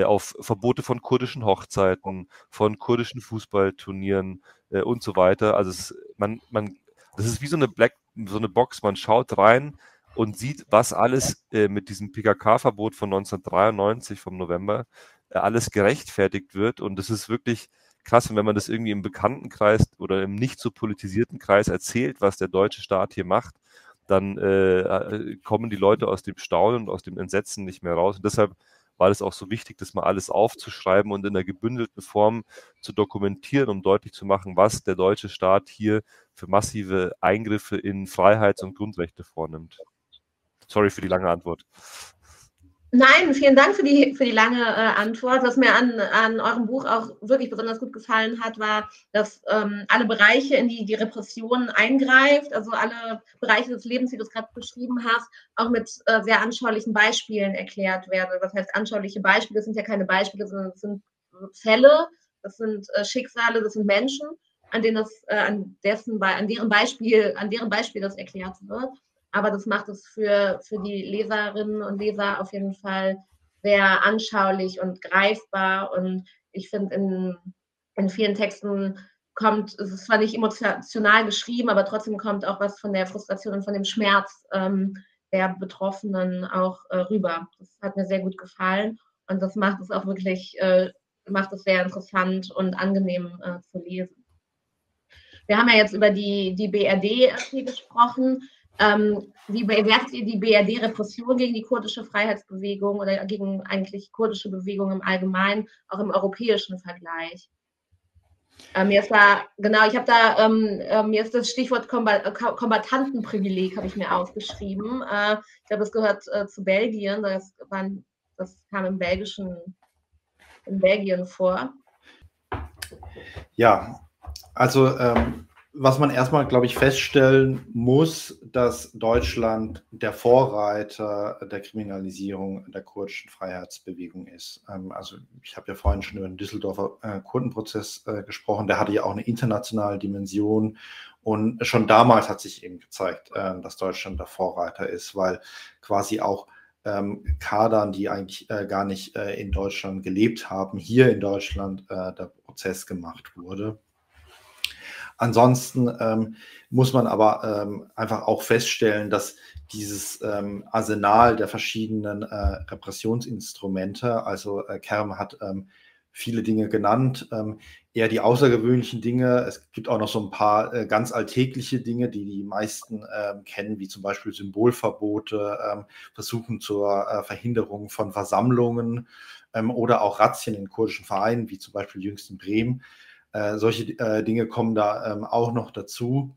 auf Verbote von kurdischen Hochzeiten, von kurdischen Fußballturnieren äh, und so weiter. Also es, man, man, das ist wie so eine Black, so eine Box. Man schaut rein und sieht, was alles äh, mit diesem PKK-Verbot von 1993 vom November äh, alles gerechtfertigt wird. Und das ist wirklich krass, wenn man das irgendwie im Bekanntenkreis oder im nicht so politisierten Kreis erzählt, was der deutsche Staat hier macht, dann äh, äh kommen die Leute aus dem Staunen und aus dem Entsetzen nicht mehr raus. Und deshalb war es auch so wichtig, das mal alles aufzuschreiben und in einer gebündelten Form zu dokumentieren, um deutlich zu machen, was der deutsche Staat hier für massive Eingriffe in Freiheits- und Grundrechte vornimmt. Sorry für die lange Antwort. Nein, vielen Dank für die, für die lange äh, Antwort. Was mir an, an eurem Buch auch wirklich besonders gut gefallen hat, war, dass ähm, alle Bereiche, in die die Repression eingreift, also alle Bereiche des Lebens, wie du es gerade beschrieben hast, auch mit äh, sehr anschaulichen Beispielen erklärt werden. Was heißt anschauliche Beispiele? Das sind ja keine Beispiele, sondern das sind Fälle, das sind äh, Schicksale, das sind Menschen, an denen das, äh, an dessen, an deren Beispiel, an deren Beispiel das erklärt wird. Aber das macht es für, für die Leserinnen und Leser auf jeden Fall sehr anschaulich und greifbar. Und ich finde, in, in vielen Texten kommt, es ist zwar nicht emotional geschrieben, aber trotzdem kommt auch was von der Frustration und von dem Schmerz ähm, der Betroffenen auch äh, rüber. Das hat mir sehr gut gefallen und das macht es auch wirklich, äh, macht es sehr interessant und angenehm äh, zu lesen. Wir haben ja jetzt über die, die BRD gesprochen. Ähm, wie bewertet ihr die BRD-Repression gegen die kurdische Freiheitsbewegung oder gegen eigentlich kurdische Bewegung im Allgemeinen, auch im europäischen Vergleich? Ähm, mir ist da, genau, ich habe da, ähm, äh, mir ist das Stichwort Kombatantenprivileg, habe ich mir aufgeschrieben. Äh, ich glaube, das gehört äh, zu Belgien, das, waren, das kam im Belgischen, in Belgien vor. Ja, also ähm, was man erstmal, glaube ich, feststellen muss, dass Deutschland der Vorreiter der Kriminalisierung der kurdischen Freiheitsbewegung ist. Ähm, also ich habe ja vorhin schon über den Düsseldorfer äh, Kurdenprozess äh, gesprochen, der hatte ja auch eine internationale Dimension und schon damals hat sich eben gezeigt, äh, dass Deutschland der Vorreiter ist, weil quasi auch ähm, Kadern, die eigentlich äh, gar nicht in Deutschland gelebt haben, hier in Deutschland der Prozess gemacht wurde. Ansonsten ähm, muss man aber ähm, einfach auch feststellen, dass dieses ähm, Arsenal der verschiedenen äh, Repressionsinstrumente, also äh, Kerm hat ähm, viele Dinge genannt, ähm, eher die außergewöhnlichen Dinge. Es gibt auch noch so ein paar äh, ganz alltägliche Dinge, die die meisten ähm, kennen, wie zum Beispiel Symbolverbote, Versuchen zur äh, Verhinderung von Versammlungen oder auch Razzien in kurdischen Vereinen, wie zum Beispiel jüngst in Bremen. Äh, solche äh, Dinge kommen da ähm, auch noch dazu.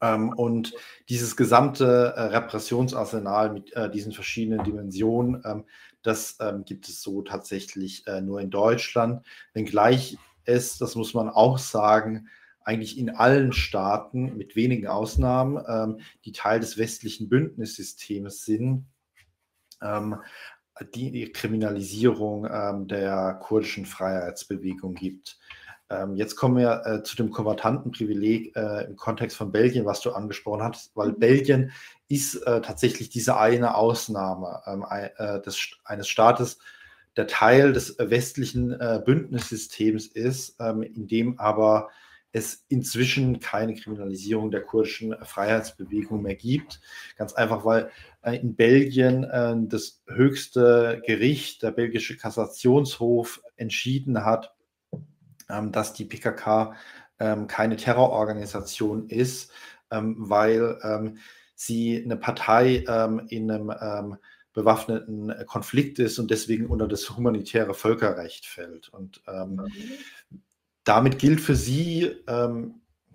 Ähm, und dieses gesamte äh, Repressionsarsenal mit äh, diesen verschiedenen Dimensionen, ähm, das ähm, gibt es so tatsächlich äh, nur in Deutschland. Wenngleich es, das muss man auch sagen, eigentlich in allen Staaten, mit wenigen Ausnahmen, ähm, die Teil des westlichen Bündnissystems sind, ähm, die, die Kriminalisierung der kurdischen Freiheitsbewegung gibt. Ähm, jetzt kommen wir äh, zu dem Kombatantenprivileg äh, im Kontext von Belgien, was du angesprochen hast, weil mhm. Belgien ist äh, tatsächlich diese eine Ausnahme ähm, äh, des, eines Staates, der Teil des westlichen äh, Bündnissystems ist, ähm, in dem aber es inzwischen keine Kriminalisierung der kurdischen Freiheitsbewegung mehr gibt. Ganz einfach, weil äh, in Belgien das höchste Gericht, der belgische Kassationshof, entschieden hat, dass die PKK ähm, keine Terrororganisation ist, ähm, weil ähm, sie eine Partei ähm, in einem ähm, bewaffneten Konflikt ist und deswegen unter das humanitäre Völkerrecht fällt. Und mhm. damit gilt für sie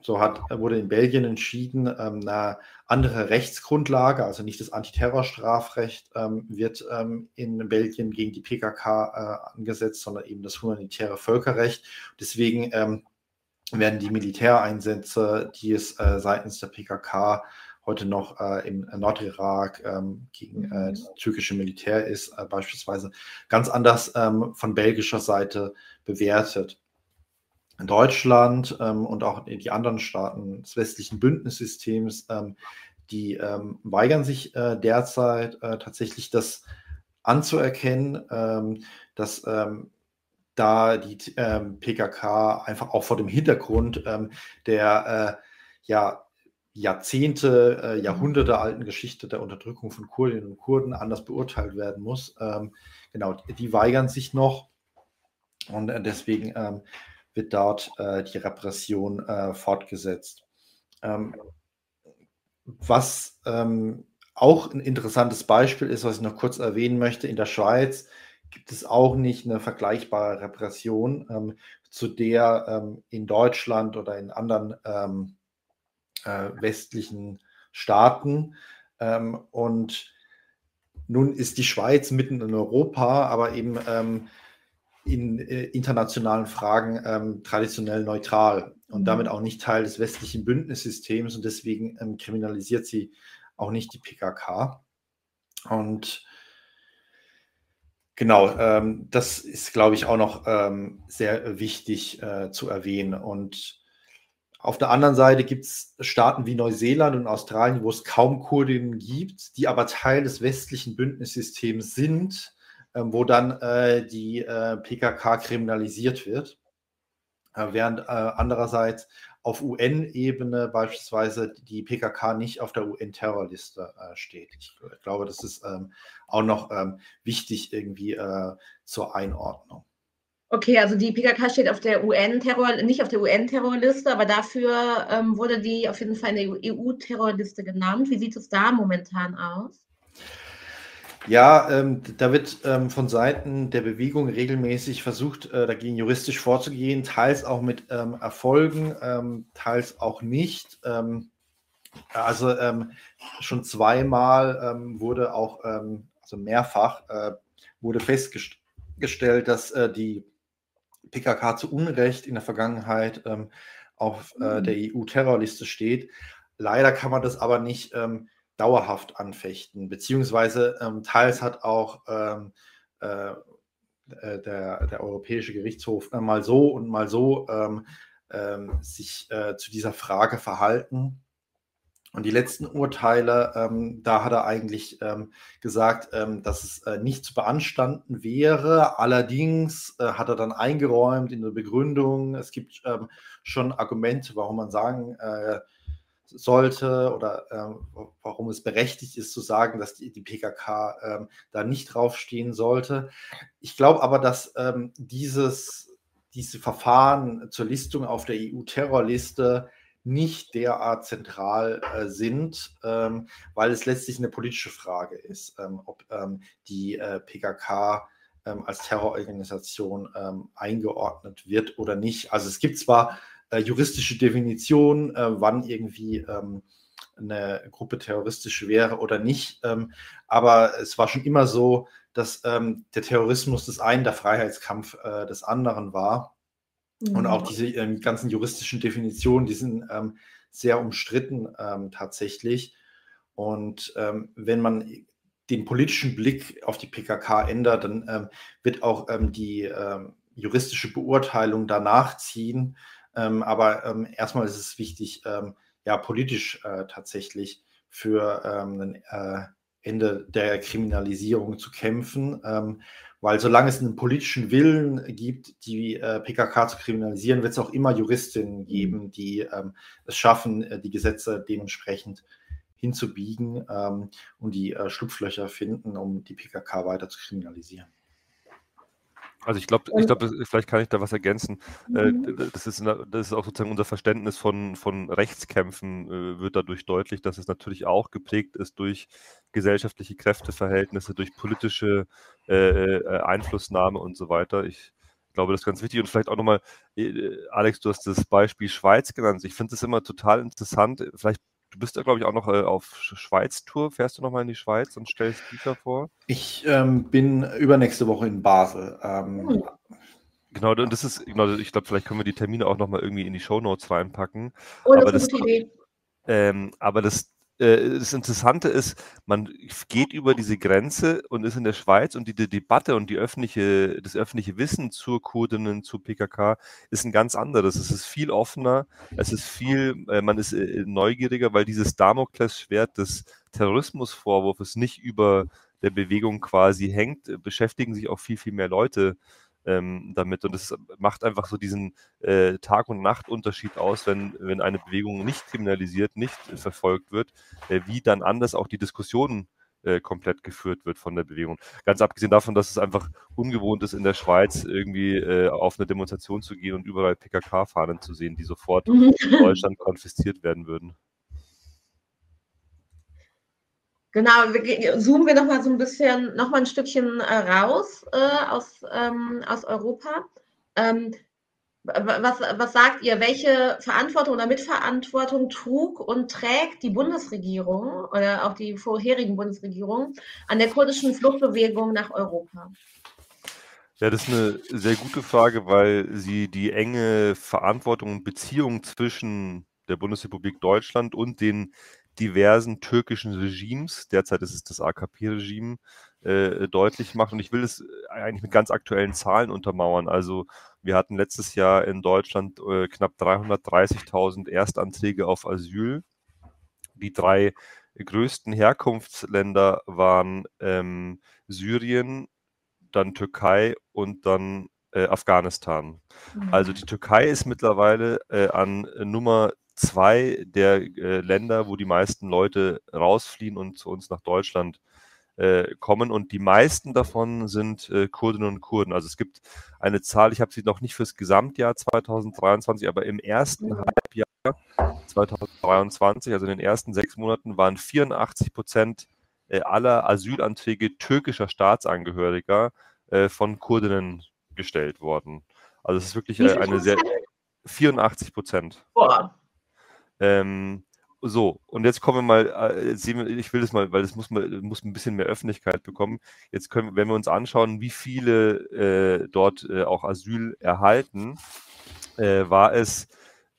so hat, wurde in Belgien entschieden, ähm, eine andere Rechtsgrundlage, also nicht das Antiterrorstrafrecht, ähm, wird ähm, in Belgien gegen die PKK äh, angesetzt, sondern eben das humanitäre Völkerrecht. Deswegen ähm, werden die Militäreinsätze, die es äh, seitens der PKK heute noch äh, im Nordirak ähm, gegen äh, mhm. das türkische Militär ist, äh, beispielsweise ganz anders ähm, von belgischer Seite bewertet. Deutschland ähm, und auch die anderen Staaten des westlichen Bündnissystems, ähm, die ähm, weigern sich äh, derzeit äh, tatsächlich das anzuerkennen, ähm, dass ähm, da die ähm, PKK einfach auch vor dem Hintergrund der äh, ja, Jahrzehnte, äh, Jahrhunderte alten Geschichte der Unterdrückung von Kurdinnen und Kurden anders beurteilt werden muss. Genau, die weigern sich noch und äh, deswegen wird dort äh, die Repression äh, fortgesetzt. Ähm, was ähm, auch ein interessantes Beispiel ist, was ich noch kurz erwähnen möchte, in der Schweiz gibt es auch nicht eine vergleichbare Repression, ähm, zu der ähm, in Deutschland oder in anderen ähm, äh, westlichen Staaten. Ähm, und nun ist die Schweiz mitten in Europa, aber eben in äh, internationalen Fragen ähm, traditionell neutral und mhm. damit auch nicht Teil des westlichen Bündnissystems und deswegen ähm, kriminalisiert sie auch nicht die PKK. Und genau, ähm, das ist, glaube ich, auch noch ähm, sehr wichtig äh, zu erwähnen. Und auf der anderen Seite gibt es Staaten wie Neuseeland und Australien, wo es kaum Kurdinnen gibt, die aber Teil des westlichen Bündnissystems sind, wo dann äh, die äh, PKK kriminalisiert wird. Äh, während äh, andererseits auf UN-Ebene beispielsweise die PKK nicht auf der UN-Terrorliste äh, steht. Ich glaube, das ist ähm, auch noch ähm, wichtig irgendwie äh, zur Einordnung. Okay, also die PKK steht auf der UN-Terror, nicht auf der UN-Terrorliste, aber dafür ähm, wurde die auf jeden Fall in der EU-Terrorliste genannt. Wie sieht es da momentan aus? Ja, ähm, da wird ähm, von Seiten der Bewegung regelmäßig versucht, äh, dagegen juristisch vorzugehen, teils auch mit ähm, Erfolgen, ähm, teils auch nicht. Ähm, also ähm, schon zweimal wurde auch, also mehrfach, äh, wurde festgestellt, dass äh, die PKK zu Unrecht in der Vergangenheit auf äh, der mhm. EU-Terrorliste steht. Leider kann man das aber nicht dauerhaft anfechten, beziehungsweise ähm, teils hat auch ähm, äh, äh, der, der Europäische Gerichtshof äh, mal so und mal so ähm, ähm sich äh, zu dieser Frage verhalten. Und die letzten Urteile, ähm, da hat er eigentlich ähm, gesagt, dass es äh, nicht zu beanstanden wäre. Allerdings äh, hat er dann eingeräumt in der Begründung, es gibt schon Argumente, warum man sagen sollte oder ähm, warum es berechtigt ist zu sagen, dass die, die PKK ähm, da nicht draufstehen sollte. Ich glaube aber, dass ähm, dieses, diese Verfahren zur Listung auf der EU-Terrorliste nicht derart zentral äh, sind, ähm, weil es letztlich eine politische Frage ist, ähm, ob ähm, die äh, PKK als Terrororganisation eingeordnet wird oder nicht. Also es gibt zwar äh, juristische Definition, äh, wann irgendwie ähm, eine Gruppe terroristisch wäre oder nicht. Ähm, aber es war schon immer so, dass ähm, der Terrorismus des einen der Freiheitskampf äh, des anderen war. Mhm. Und auch diese ähm, ganzen juristischen Definitionen, die sind ähm, sehr umstritten ähm, tatsächlich. Und wenn man den politischen Blick auf die PKK ändert, dann wird auch die juristische Beurteilung danach ziehen. Ähm, aber ähm, erstmal ist es wichtig, ähm, ja, politisch äh, tatsächlich für ähm, ein äh, Ende der Kriminalisierung zu kämpfen, ähm, weil solange es einen politischen Willen gibt, die äh, PKK zu kriminalisieren, wird es auch immer Juristinnen geben, die ähm, es schaffen, äh, die Gesetze dementsprechend hinzubiegen und die äh, Schlupflöcher finden, um die PKK weiter zu kriminalisieren. Also ich glaube, ich glaube, vielleicht kann ich da was ergänzen. Äh, mhm. Das ist, das ist auch sozusagen unser Verständnis von, von Rechtskämpfen äh, wird dadurch deutlich, dass es natürlich auch geprägt ist durch gesellschaftliche Kräfteverhältnisse, durch politische äh Einflussnahme und so weiter. Ich glaube, das ist ganz wichtig. Und vielleicht auch nochmal, Alex, du hast das Beispiel Schweiz genannt. Ich finde es immer total interessant. Vielleicht Du bist ja, glaube ich, auch noch äh, auf Schweiz-Tour. Fährst du noch mal in die Schweiz und stellst Bücher vor? Ich ähm, bin übernächste Woche in Basel. Ähm, hm. Genau, und das ist, genau, ich glaube, vielleicht können wir die Termine auch noch mal irgendwie in die Show Notes reinpacken. Oh, das aber ist eine gute Idee. Ähm, aber das, äh, das Interessante ist, man geht über diese Grenze und ist in der Schweiz und die, die Debatte und die öffentliche, das öffentliche Wissen zur Kurdinnen, zu PKK ist ein ganz anderes. Es ist viel offener, es ist viel, äh, man ist äh, neugieriger, weil dieses Damoklesschwert des Terrorismusvorwurfs nicht über der Bewegung quasi hängt, beschäftigen sich auch viel, viel mehr Leute ähm, damit. Und es macht einfach so diesen äh, Tag- und Nacht-Unterschied aus, wenn, wenn eine Bewegung nicht kriminalisiert, nicht äh, verfolgt wird, äh, wie dann anders auch die Diskussionen äh, komplett geführt wird von der Bewegung. Ganz abgesehen davon, dass es einfach ungewohnt ist, in der Schweiz irgendwie äh, auf eine Demonstration zu gehen und überall PKK-Fahnen zu sehen, die sofort in Deutschland konfisziert werden würden. Genau, wir, zoomen wir nochmal so ein bisschen, nochmal ein Stückchen äh, raus äh, aus, ähm, aus Europa. Ähm, was, was sagt ihr, welche Verantwortung oder Mitverantwortung trug und trägt die Bundesregierung oder auch die vorherigen Bundesregierungen an der kurdischen Fluchtbewegung nach Europa? Ja, das ist eine sehr gute Frage, weil sie die enge Verantwortung und Beziehung zwischen der Bundesrepublik Deutschland und den diversen türkischen Regimes, derzeit ist es das AKP-Regime, äh, deutlich macht. Und ich will es äh, eigentlich mit ganz aktuellen Zahlen untermauern. Also wir hatten letztes Jahr in Deutschland äh, knapp 330.000 Erstanträge auf Asyl. Die drei größten Herkunftsländer waren ähm, Syrien, dann Türkei und dann äh, Afghanistan. Also mhm. die Türkei ist mittlerweile äh, an Nummer zwei der äh, Länder, wo die meisten Leute rausfliehen und zu uns nach Deutschland äh, kommen. Und die meisten davon sind äh, Kurdinnen und Kurden. Also es gibt eine Zahl, ich habe sie noch nicht fürs Gesamtjahr 2023, aber im ersten mhm. Halbjahr 2023, also in den ersten sechs Monaten, waren 84 Prozent äh, aller Asylanträge türkischer Staatsangehöriger äh, von Kurdinnen gestellt worden. Also es ist wirklich eine sehr 84 Prozent. Boah. Ähm, so, und jetzt kommen wir mal, äh, ich will das mal, weil das muss, mal, muss ein bisschen mehr Öffentlichkeit bekommen. Jetzt können, wenn wir uns anschauen, wie viele äh, dort äh, auch Asyl erhalten, äh, war es,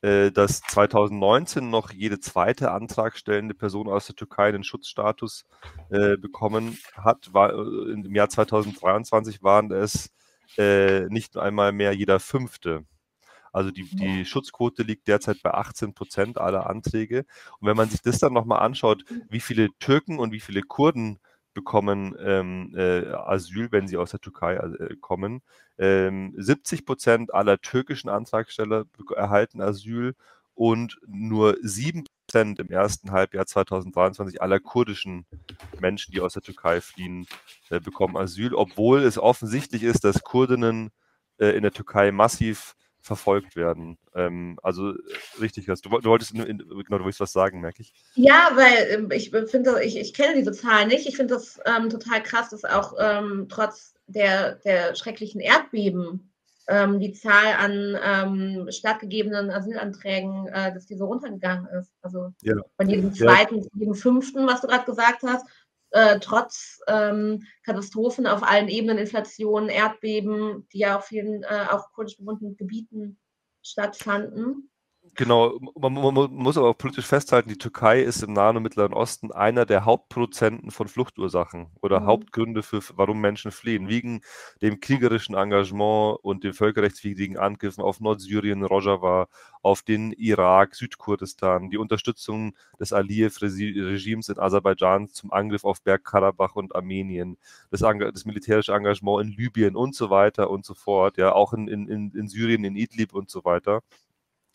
äh, dass 2019 noch jede zweite antragstellende Person aus der Türkei den Schutzstatus äh, bekommen hat. War, Im Jahr 2023 waren es nicht einmal mehr jeder fünfte. Also die, die Schutzquote liegt derzeit bei 18 Prozent aller Anträge. Und wenn man sich das dann nochmal anschaut, wie viele Türken und wie viele Kurden bekommen ähm, äh, Asyl, wenn sie aus der Türkei äh, kommen. Ähm, 70 Prozent aller türkischen Antragsteller erhalten Asyl und nur 7 Prozent im ersten Halbjahr 2023 aller kurdischen Menschen, die aus der Türkei fliehen, äh, bekommen Asyl, obwohl es offensichtlich ist, dass Kurdinnen äh, in der Türkei massiv verfolgt werden. Ähm, also äh, richtig, du, du wolltest in, in, genau, du wolltest was sagen, merke ich. Ja, weil ähm, ich finde, ich, ich kenne diese Zahlen nicht. Ich finde das ähm, total krass, dass auch ähm, trotz der, der schrecklichen Erdbeben ähm, die Zahl an ähm, stattgegebenen Asylanträgen, äh, dass die so runtergegangen ist. Also ja. von jedem zweiten ja. jedem fünften, was du gerade gesagt hast, äh, trotz ähm, Katastrophen auf allen Ebenen, Inflation, Erdbeben, die ja auf vielen äh, auch kurdisch bewohnten Gebieten stattfanden. Genau, man, man, muss aber auch politisch festhalten, die Türkei ist im Nahen und Mittleren Osten einer der Hauptproduzenten von Fluchtursachen oder mhm. Hauptgründe für, warum Menschen fliehen, wegen dem kriegerischen Engagement und den völkerrechtswidrigen Angriffen auf Nordsyrien, Rojava, auf den Irak, Südkurdistan, die Unterstützung des Aliyev-Regimes in Aserbaidschan zum Angriff auf Bergkarabach und Armenien, das, das, militärische Engagement in Libyen und so weiter und so fort, ja, auch in, in, in Syrien, in Idlib und so weiter.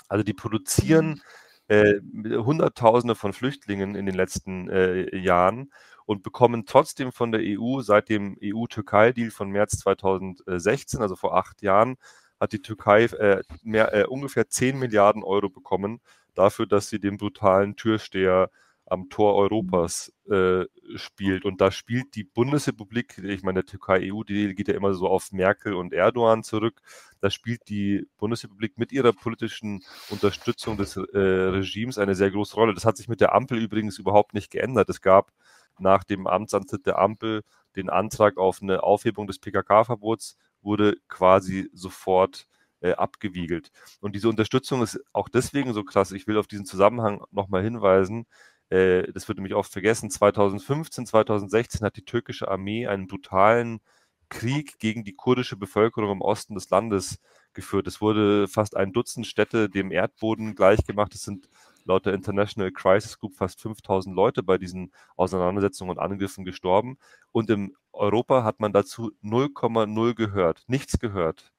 Also die produzieren mhm. äh, Hunderttausende von Flüchtlingen in den letzten äh, Jahren und bekommen trotzdem von der EU seit dem EU-Türkei-Deal von März 2016, also vor acht Jahren, hat die Türkei äh, mehr, äh, ungefähr 10 Milliarden Euro bekommen dafür, dass sie den brutalen Türsteher am Tor Europas äh, spielt. Und da spielt die Bundesrepublik, ich meine, der Türkei-EU, die geht ja immer so auf Merkel und Erdogan zurück. Da spielt die Bundesrepublik mit ihrer politischen Unterstützung des äh, Regimes eine sehr große Rolle. Das hat sich mit der Ampel übrigens überhaupt nicht geändert. Es gab nach dem Amtsantritt der Ampel den Antrag auf eine Aufhebung des PKK-Verbots, wurde quasi sofort äh, abgewiegelt. Und diese Unterstützung ist auch deswegen so krass. Ich will auf diesen Zusammenhang nochmal hinweisen äh, das wird nämlich oft vergessen, 2015, 2016 hat die türkische Armee einen brutalen Krieg gegen die kurdische Bevölkerung im Osten des Landes geführt. Es wurde fast ein Dutzend Städte dem Erdboden gleichgemacht. Es sind laut der International Crisis Group fast 5000 Leute bei diesen Auseinandersetzungen und Angriffen gestorben. Und im Europa hat man dazu 0,0 gehört, nichts gehört.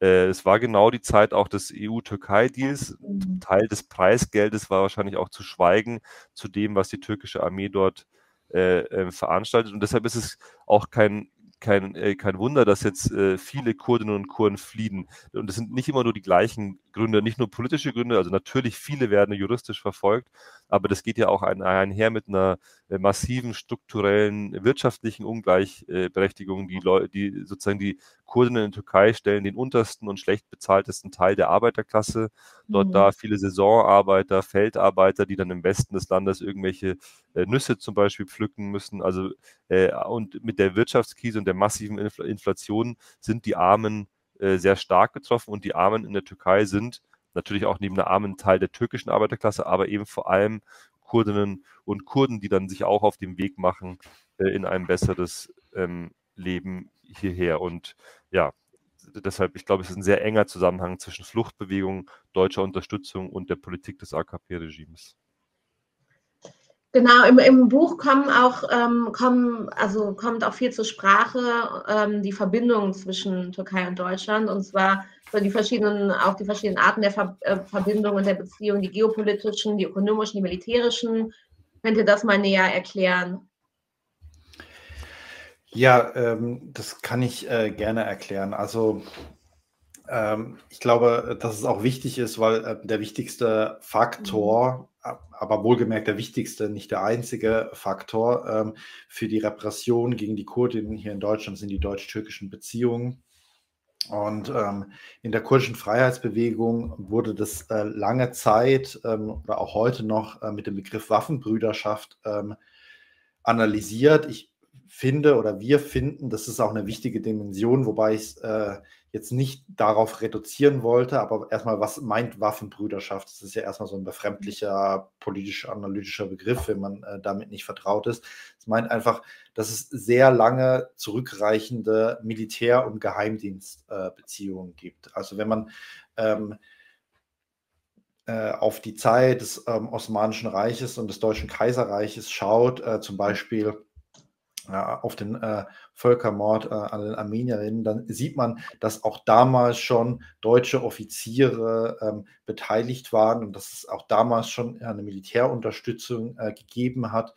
Äh, es war genau die Zeit auch des EU-Türkei-Deals. Mhm. Teil des Preisgeldes war wahrscheinlich auch zu schweigen zu dem, was die türkische Armee dort äh, äh, veranstaltet. Und deshalb ist es auch kein kein, äh, kein Wunder, dass jetzt äh, viele Kurdinnen und Kurden fliehen. Und es sind nicht immer nur die gleichen Gründe, nicht nur politische Gründe, also natürlich viele werden juristisch verfolgt, aber das geht ja auch ein, einher mit einer äh, massiven strukturellen wirtschaftlichen Ungleichberechtigung. Die Leute, die sozusagen die Kurdinnen in der Türkei stellen den untersten und schlecht bezahltesten Teil der Arbeiterklasse. Dort mhm. da viele Saisonarbeiter, Feldarbeiter, die dann im Westen des Landes irgendwelche äh, Nüsse zum Beispiel pflücken müssen. Also äh, und mit der Wirtschaftskrise und der massiven Infl Inflation sind die Armen äh, sehr stark getroffen und die Armen in der Türkei sind natürlich auch neben der armen Teil der türkischen Arbeiterklasse, aber eben vor allem Kurdinnen und Kurden, die dann sich auch auf den Weg machen äh, in ein besseres ähm, Leben hierher. Und ja, deshalb, ich glaube, es ist ein sehr enger Zusammenhang zwischen Fluchtbewegungen, deutscher Unterstützung und der Politik des AKP-Regimes. Genau, im, im Buch kommen auch, ähm, kommen, also kommt auch viel zur Sprache ähm, die Verbindung zwischen Türkei und Deutschland und zwar die verschiedenen, auch die verschiedenen Arten der Ver äh, Verbindungen der Beziehungen, die geopolitischen, die ökonomischen, die militärischen. Könnt ihr das mal näher erklären? Ja, ähm, das kann ich äh, gerne erklären. Also ähm, ich glaube, dass es auch wichtig ist, weil äh, der wichtigste Faktor, mhm. aber wohlgemerkt der wichtigste, nicht der einzige Faktor ähm, für die Repression gegen die Kurdinnen hier in Deutschland sind die deutsch-türkischen Beziehungen. Und ähm, in der kurdischen Freiheitsbewegung wurde das äh, lange Zeit ähm, oder auch heute noch äh, mit dem Begriff Waffenbrüderschaft ähm, analysiert. Ich finde oder wir finden, das ist auch eine wichtige Dimension, wobei ich es äh, jetzt nicht darauf reduzieren wollte, aber erstmal, was meint Waffenbrüderschaft? Das ist ja erstmal so ein befremdlicher, politisch-analytischer Begriff, wenn man äh, damit nicht vertraut ist. Es meint einfach, dass es sehr lange zurückreichende Militär- und Geheimdienstbeziehungen äh, gibt. Also wenn man ähm, äh, auf die Zeit des ähm, Osmanischen Reiches und des Deutschen Kaiserreiches schaut, äh, zum Beispiel auf den äh, Völkermord äh, an den Armenierinnen, dann sieht man, dass auch damals schon deutsche Offiziere ähm, beteiligt waren und dass es auch damals schon eine Militärunterstützung äh, gegeben hat.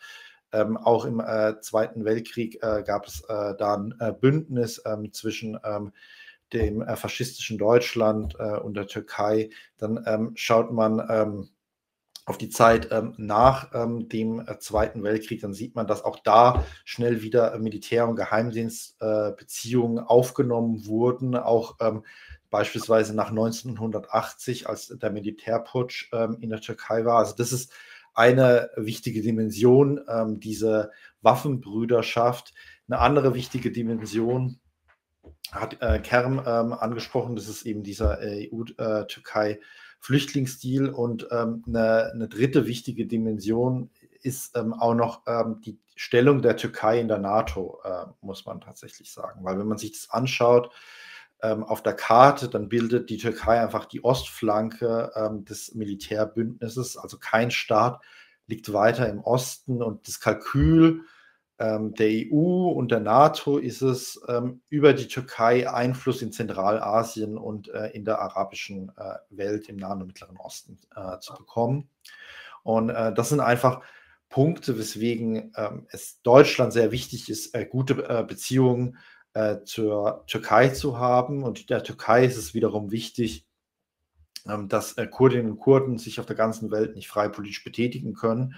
Ähm, auch im äh, Zweiten Weltkrieg äh, gab es äh, da ein Bündnis ähm, zwischen ähm, dem faschistischen Deutschland und der Türkei. Dann ähm, schaut man auf die Zeit ähm, nach ähm, dem äh, Zweiten Weltkrieg, dann sieht man, dass auch da schnell wieder äh, Militär- und Geheimdienstbeziehungen äh, aufgenommen wurden, auch ähm, beispielsweise nach 1980, als der Militärputsch ähm, in der Türkei war. Also das ist eine wichtige Dimension, ähm, diese Waffenbrüderschaft. Eine andere wichtige Dimension hat äh, Kerm ähm, angesprochen, das ist eben dieser äh, EU-Türkei- äh, Flüchtlingsdeal. Und ähm, eine, eine, dritte wichtige Dimension ist ähm, auch noch ähm, die Stellung der Türkei in der NATO, äh, muss man tatsächlich sagen. Weil wenn man sich das anschaut, ähm, auf der Karte, dann bildet die Türkei einfach die Ostflanke ähm, des Militärbündnisses. Also kein Staat liegt weiter im Osten und das Kalkül ähm, der EU und der NATO ist es, ähm, über die Türkei Einfluss in Zentralasien und äh, in der arabischen äh, Welt im Nahen und Mittleren Osten äh, zu bekommen. Und äh, das sind einfach Punkte, weswegen ähm, es Deutschland sehr wichtig ist, äh, gute äh, Beziehungen zur Türkei zu haben. Und der Türkei ist es wiederum wichtig, ähm, dass Kurdinnen und Kurden sich auf der ganzen Welt nicht frei politisch betätigen können.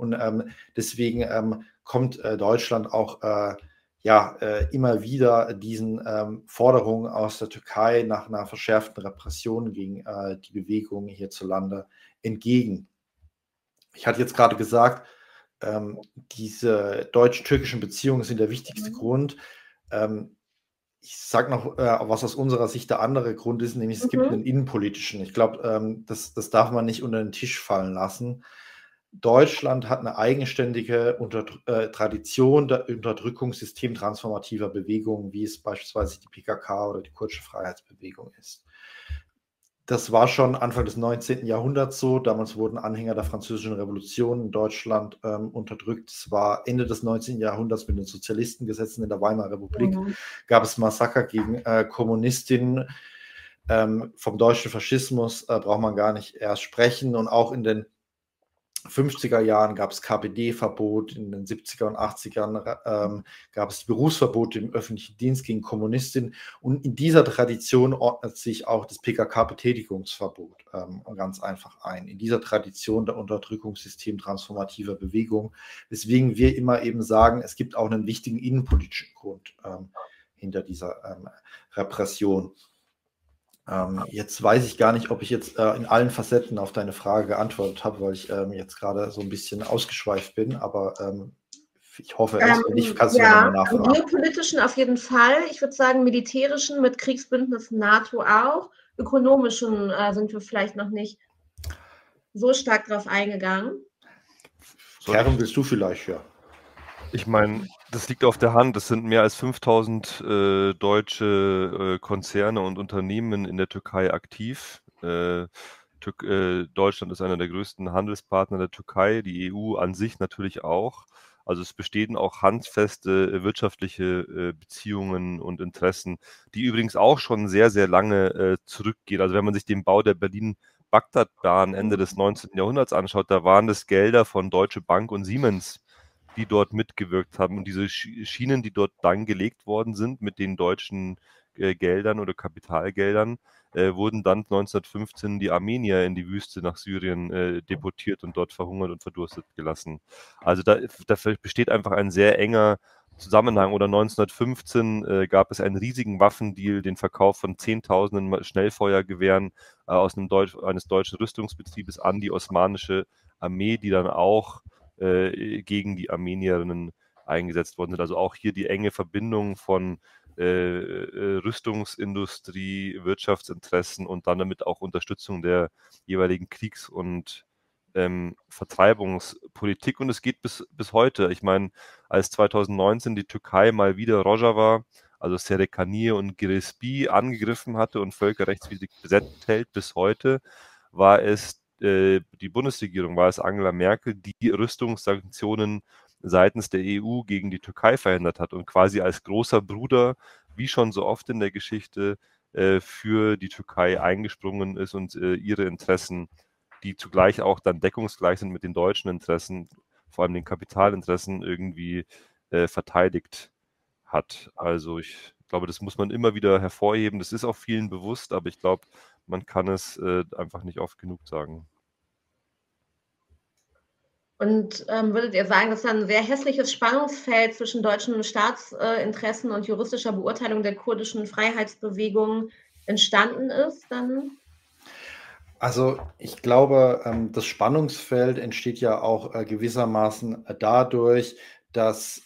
Und ähm, deswegen ähm, kommt äh, Deutschland auch äh, ja äh, immer wieder diesen ähm, Forderungen aus der Türkei nach einer verschärften Repression gegen äh, die Bewegung hierzulande entgegen. Ich hatte jetzt gerade gesagt, ähm, diese deutsch-türkischen Beziehungen sind der wichtigste mhm. Grund. Ähm, ich sage noch, äh, was aus unserer Sicht der andere Grund ist, nämlich es mhm. gibt einen innenpolitischen. Ich glaube, ähm, das, das darf man nicht unter den Tisch fallen lassen. Deutschland hat eine eigenständige Unter äh, Tradition der Unterdrückung systemtransformativer Bewegungen, wie es beispielsweise die PKK oder die Kurdsche Freiheitsbewegung ist. das war schon Anfang des 19. Jahrhunderts so. Damals wurden Anhänger der Französischen Revolution in Deutschland ähm, unterdrückt. Es war Ende des 19. Jahrhunderts mit den Sozialistengesetzen in der Weimarer Republik. Mhm. Gab es Massaker gegen äh, Kommunistinnen. Ähm, vom deutschen Faschismus äh, braucht man gar nicht erst sprechen. Und auch in den 50er Jahren gab es KPD-Verbot, in den 70er und 80ern ähm, gab es Berufsverbot im öffentlichen Dienst gegen Kommunistinnen und in dieser Tradition ordnet sich auch das PKK-Betätigungsverbot ähm, ganz einfach ein. In dieser Tradition der Unterdrückungssystem transformativer Bewegung, weswegen wir immer eben sagen, es gibt auch einen wichtigen innenpolitischen Grund ähm, hinter dieser ähm, Repression. Ähm, jetzt weiß ich gar nicht, ob ich jetzt äh, in allen Facetten auf deine Frage geantwortet habe, weil ich ähm, jetzt gerade so ein bisschen ausgeschweift bin, aber ähm, ich hoffe, ähm, nicht, kannst du ja, nochmal nachfragen. Geopolitischen auf jeden Fall. Ich würde sagen, militärischen mit Kriegsbündnissen NATO auch. Ökonomischen äh, sind wir vielleicht noch nicht so stark drauf eingegangen. Karen, willst du vielleicht, ja? Ich meine, das liegt auf der Hand. Es sind mehr als 5000 äh, deutsche äh, Konzerne und Unternehmen in der Türkei aktiv. Äh, Tür äh, Deutschland ist einer der größten Handelspartner der Türkei, die EU an sich natürlich auch. Also es bestehen auch handfeste äh, wirtschaftliche äh, Beziehungen und Interessen, die übrigens auch schon sehr, sehr lange zurückgehen. Also wenn man sich den Bau der Berlin-Bagdad-Bahn Ende des 19. Jahrhunderts anschaut, da waren das Gelder von Deutsche Bank und Siemens die dort mitgewirkt haben. Und diese Schienen, die dort dann gelegt worden sind mit den deutschen äh, Geldern oder Kapitalgeldern, äh, wurden dann 1915 die Armenier in die Wüste nach Syrien äh, deportiert und dort verhungert und verdurstet gelassen. Also da, da besteht einfach ein sehr enger Zusammenhang. Oder 1915 äh, gab es einen riesigen Waffendeal, den Verkauf von Zehntausenden Schnellfeuergewehren äh, aus einem Deutsch, eines deutschen Rüstungsbetriebes an die osmanische Armee, die dann auch äh, gegen die Armenierinnen eingesetzt worden sind. Also auch hier die enge Verbindung von äh, äh, Rüstungsindustrie, Wirtschaftsinteressen und dann damit auch Unterstützung der jeweiligen Kriegs- und ähm, Vertreibungspolitik. Und es geht bis, bis heute. Ich meine, als 2019 die Türkei mal wieder Rojava, also Serekaniye und Girespi angegriffen hatte und völkerrechtswidrig besetzt hält, bis heute war es äh, die Bundesregierung, war es Angela Merkel, die Rüstungssanktionen seitens der EU gegen die Türkei verhindert hat und quasi als großer Bruder, wie schon so oft in der Geschichte, äh, für die Türkei eingesprungen ist und äh, ihre Interessen, die zugleich auch dann deckungsgleich sind mit den deutschen Interessen, vor allem den Kapitalinteressen, irgendwie verteidigt hat. Also ich glaube, das muss man immer wieder hervorheben. Das ist auch vielen bewusst, aber ich glaube, man kann es äh, einfach nicht oft genug sagen. Und ähm, würdet ihr sagen, dass da ein sehr hässliches Spannungsfeld zwischen deutschen Staatsinteressen äh, und juristischer Beurteilung der kurdischen Freiheitsbewegung entstanden ist dann? Also ich glaube, ähm, das Spannungsfeld entsteht ja auch äh, gewissermaßen äh, dadurch, dass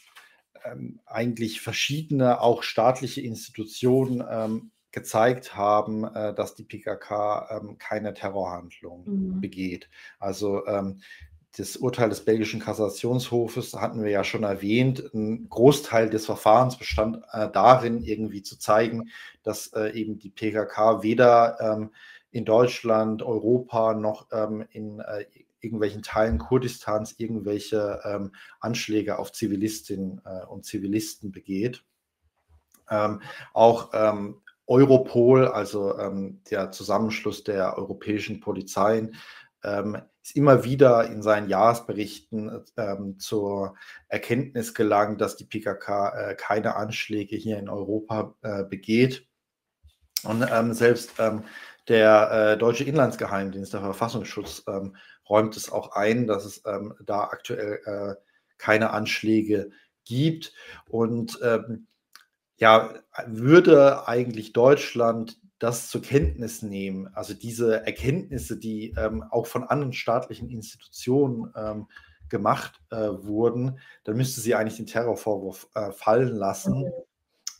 ähm, eigentlich verschiedene auch staatliche Institutionen ähm, gezeigt haben, äh, dass die PKK ähm, keine Terrorhandlung mhm. begeht. Also ähm, das Urteil des belgischen Kassationshofes hatten wir ja schon erwähnt. Ein Großteil des Verfahrens bestand äh, darin, irgendwie zu zeigen, dass äh, eben die PKK weder ähm, in Deutschland, Europa noch ähm, in äh, irgendwelchen Teilen Kurdistans irgendwelche ähm, Anschläge auf Zivilistinnen äh, und Zivilisten begeht. Ähm, auch Europol, also ähm, der Zusammenschluss der europäischen Polizeien, ähm, ist immer wieder in seinen Jahresberichten ähm, zur Erkenntnis gelangt, dass die PKK äh, keine Anschläge hier in Europa äh, begeht. Und ähm, selbst ähm, der äh, deutsche Inlandsgeheimdienst, der Verfassungsschutz, ähm, räumt es auch ein, dass es da aktuell äh, keine Anschläge gibt. Und ähm, ja, würde eigentlich Deutschland das zur Kenntnis nehmen, also diese Erkenntnisse, die ähm, auch von anderen staatlichen Institutionen ähm, gemacht äh, wurden, dann müsste sie eigentlich den Terrorvorwurf äh, fallen lassen.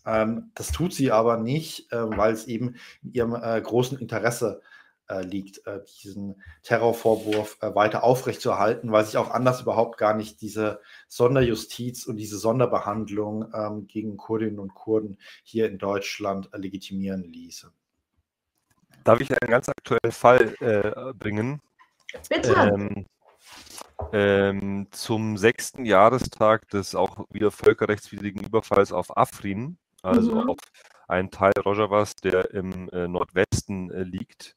Ähm, das tut sie aber nicht, äh, weil es eben in ihrem äh, großen Interesse äh, liegt, äh, diesen Terrorvorwurf äh, weiter aufrechtzuerhalten, weil sich auch anders überhaupt gar nicht diese Sonderjustiz und diese Sonderbehandlung ähm, gegen Kurdinnen und Kurden hier in Deutschland legitimieren ließe. Darf ich einen ganz aktuellen Fall äh, bringen? Bitte. Ähm, ähm, zum sechsten Jahrestag des auch wieder völkerrechtswidrigen Überfalls auf Afrin, also Mhm. auf einen Teil Rojavas, der im äh, Nordwesten äh, liegt.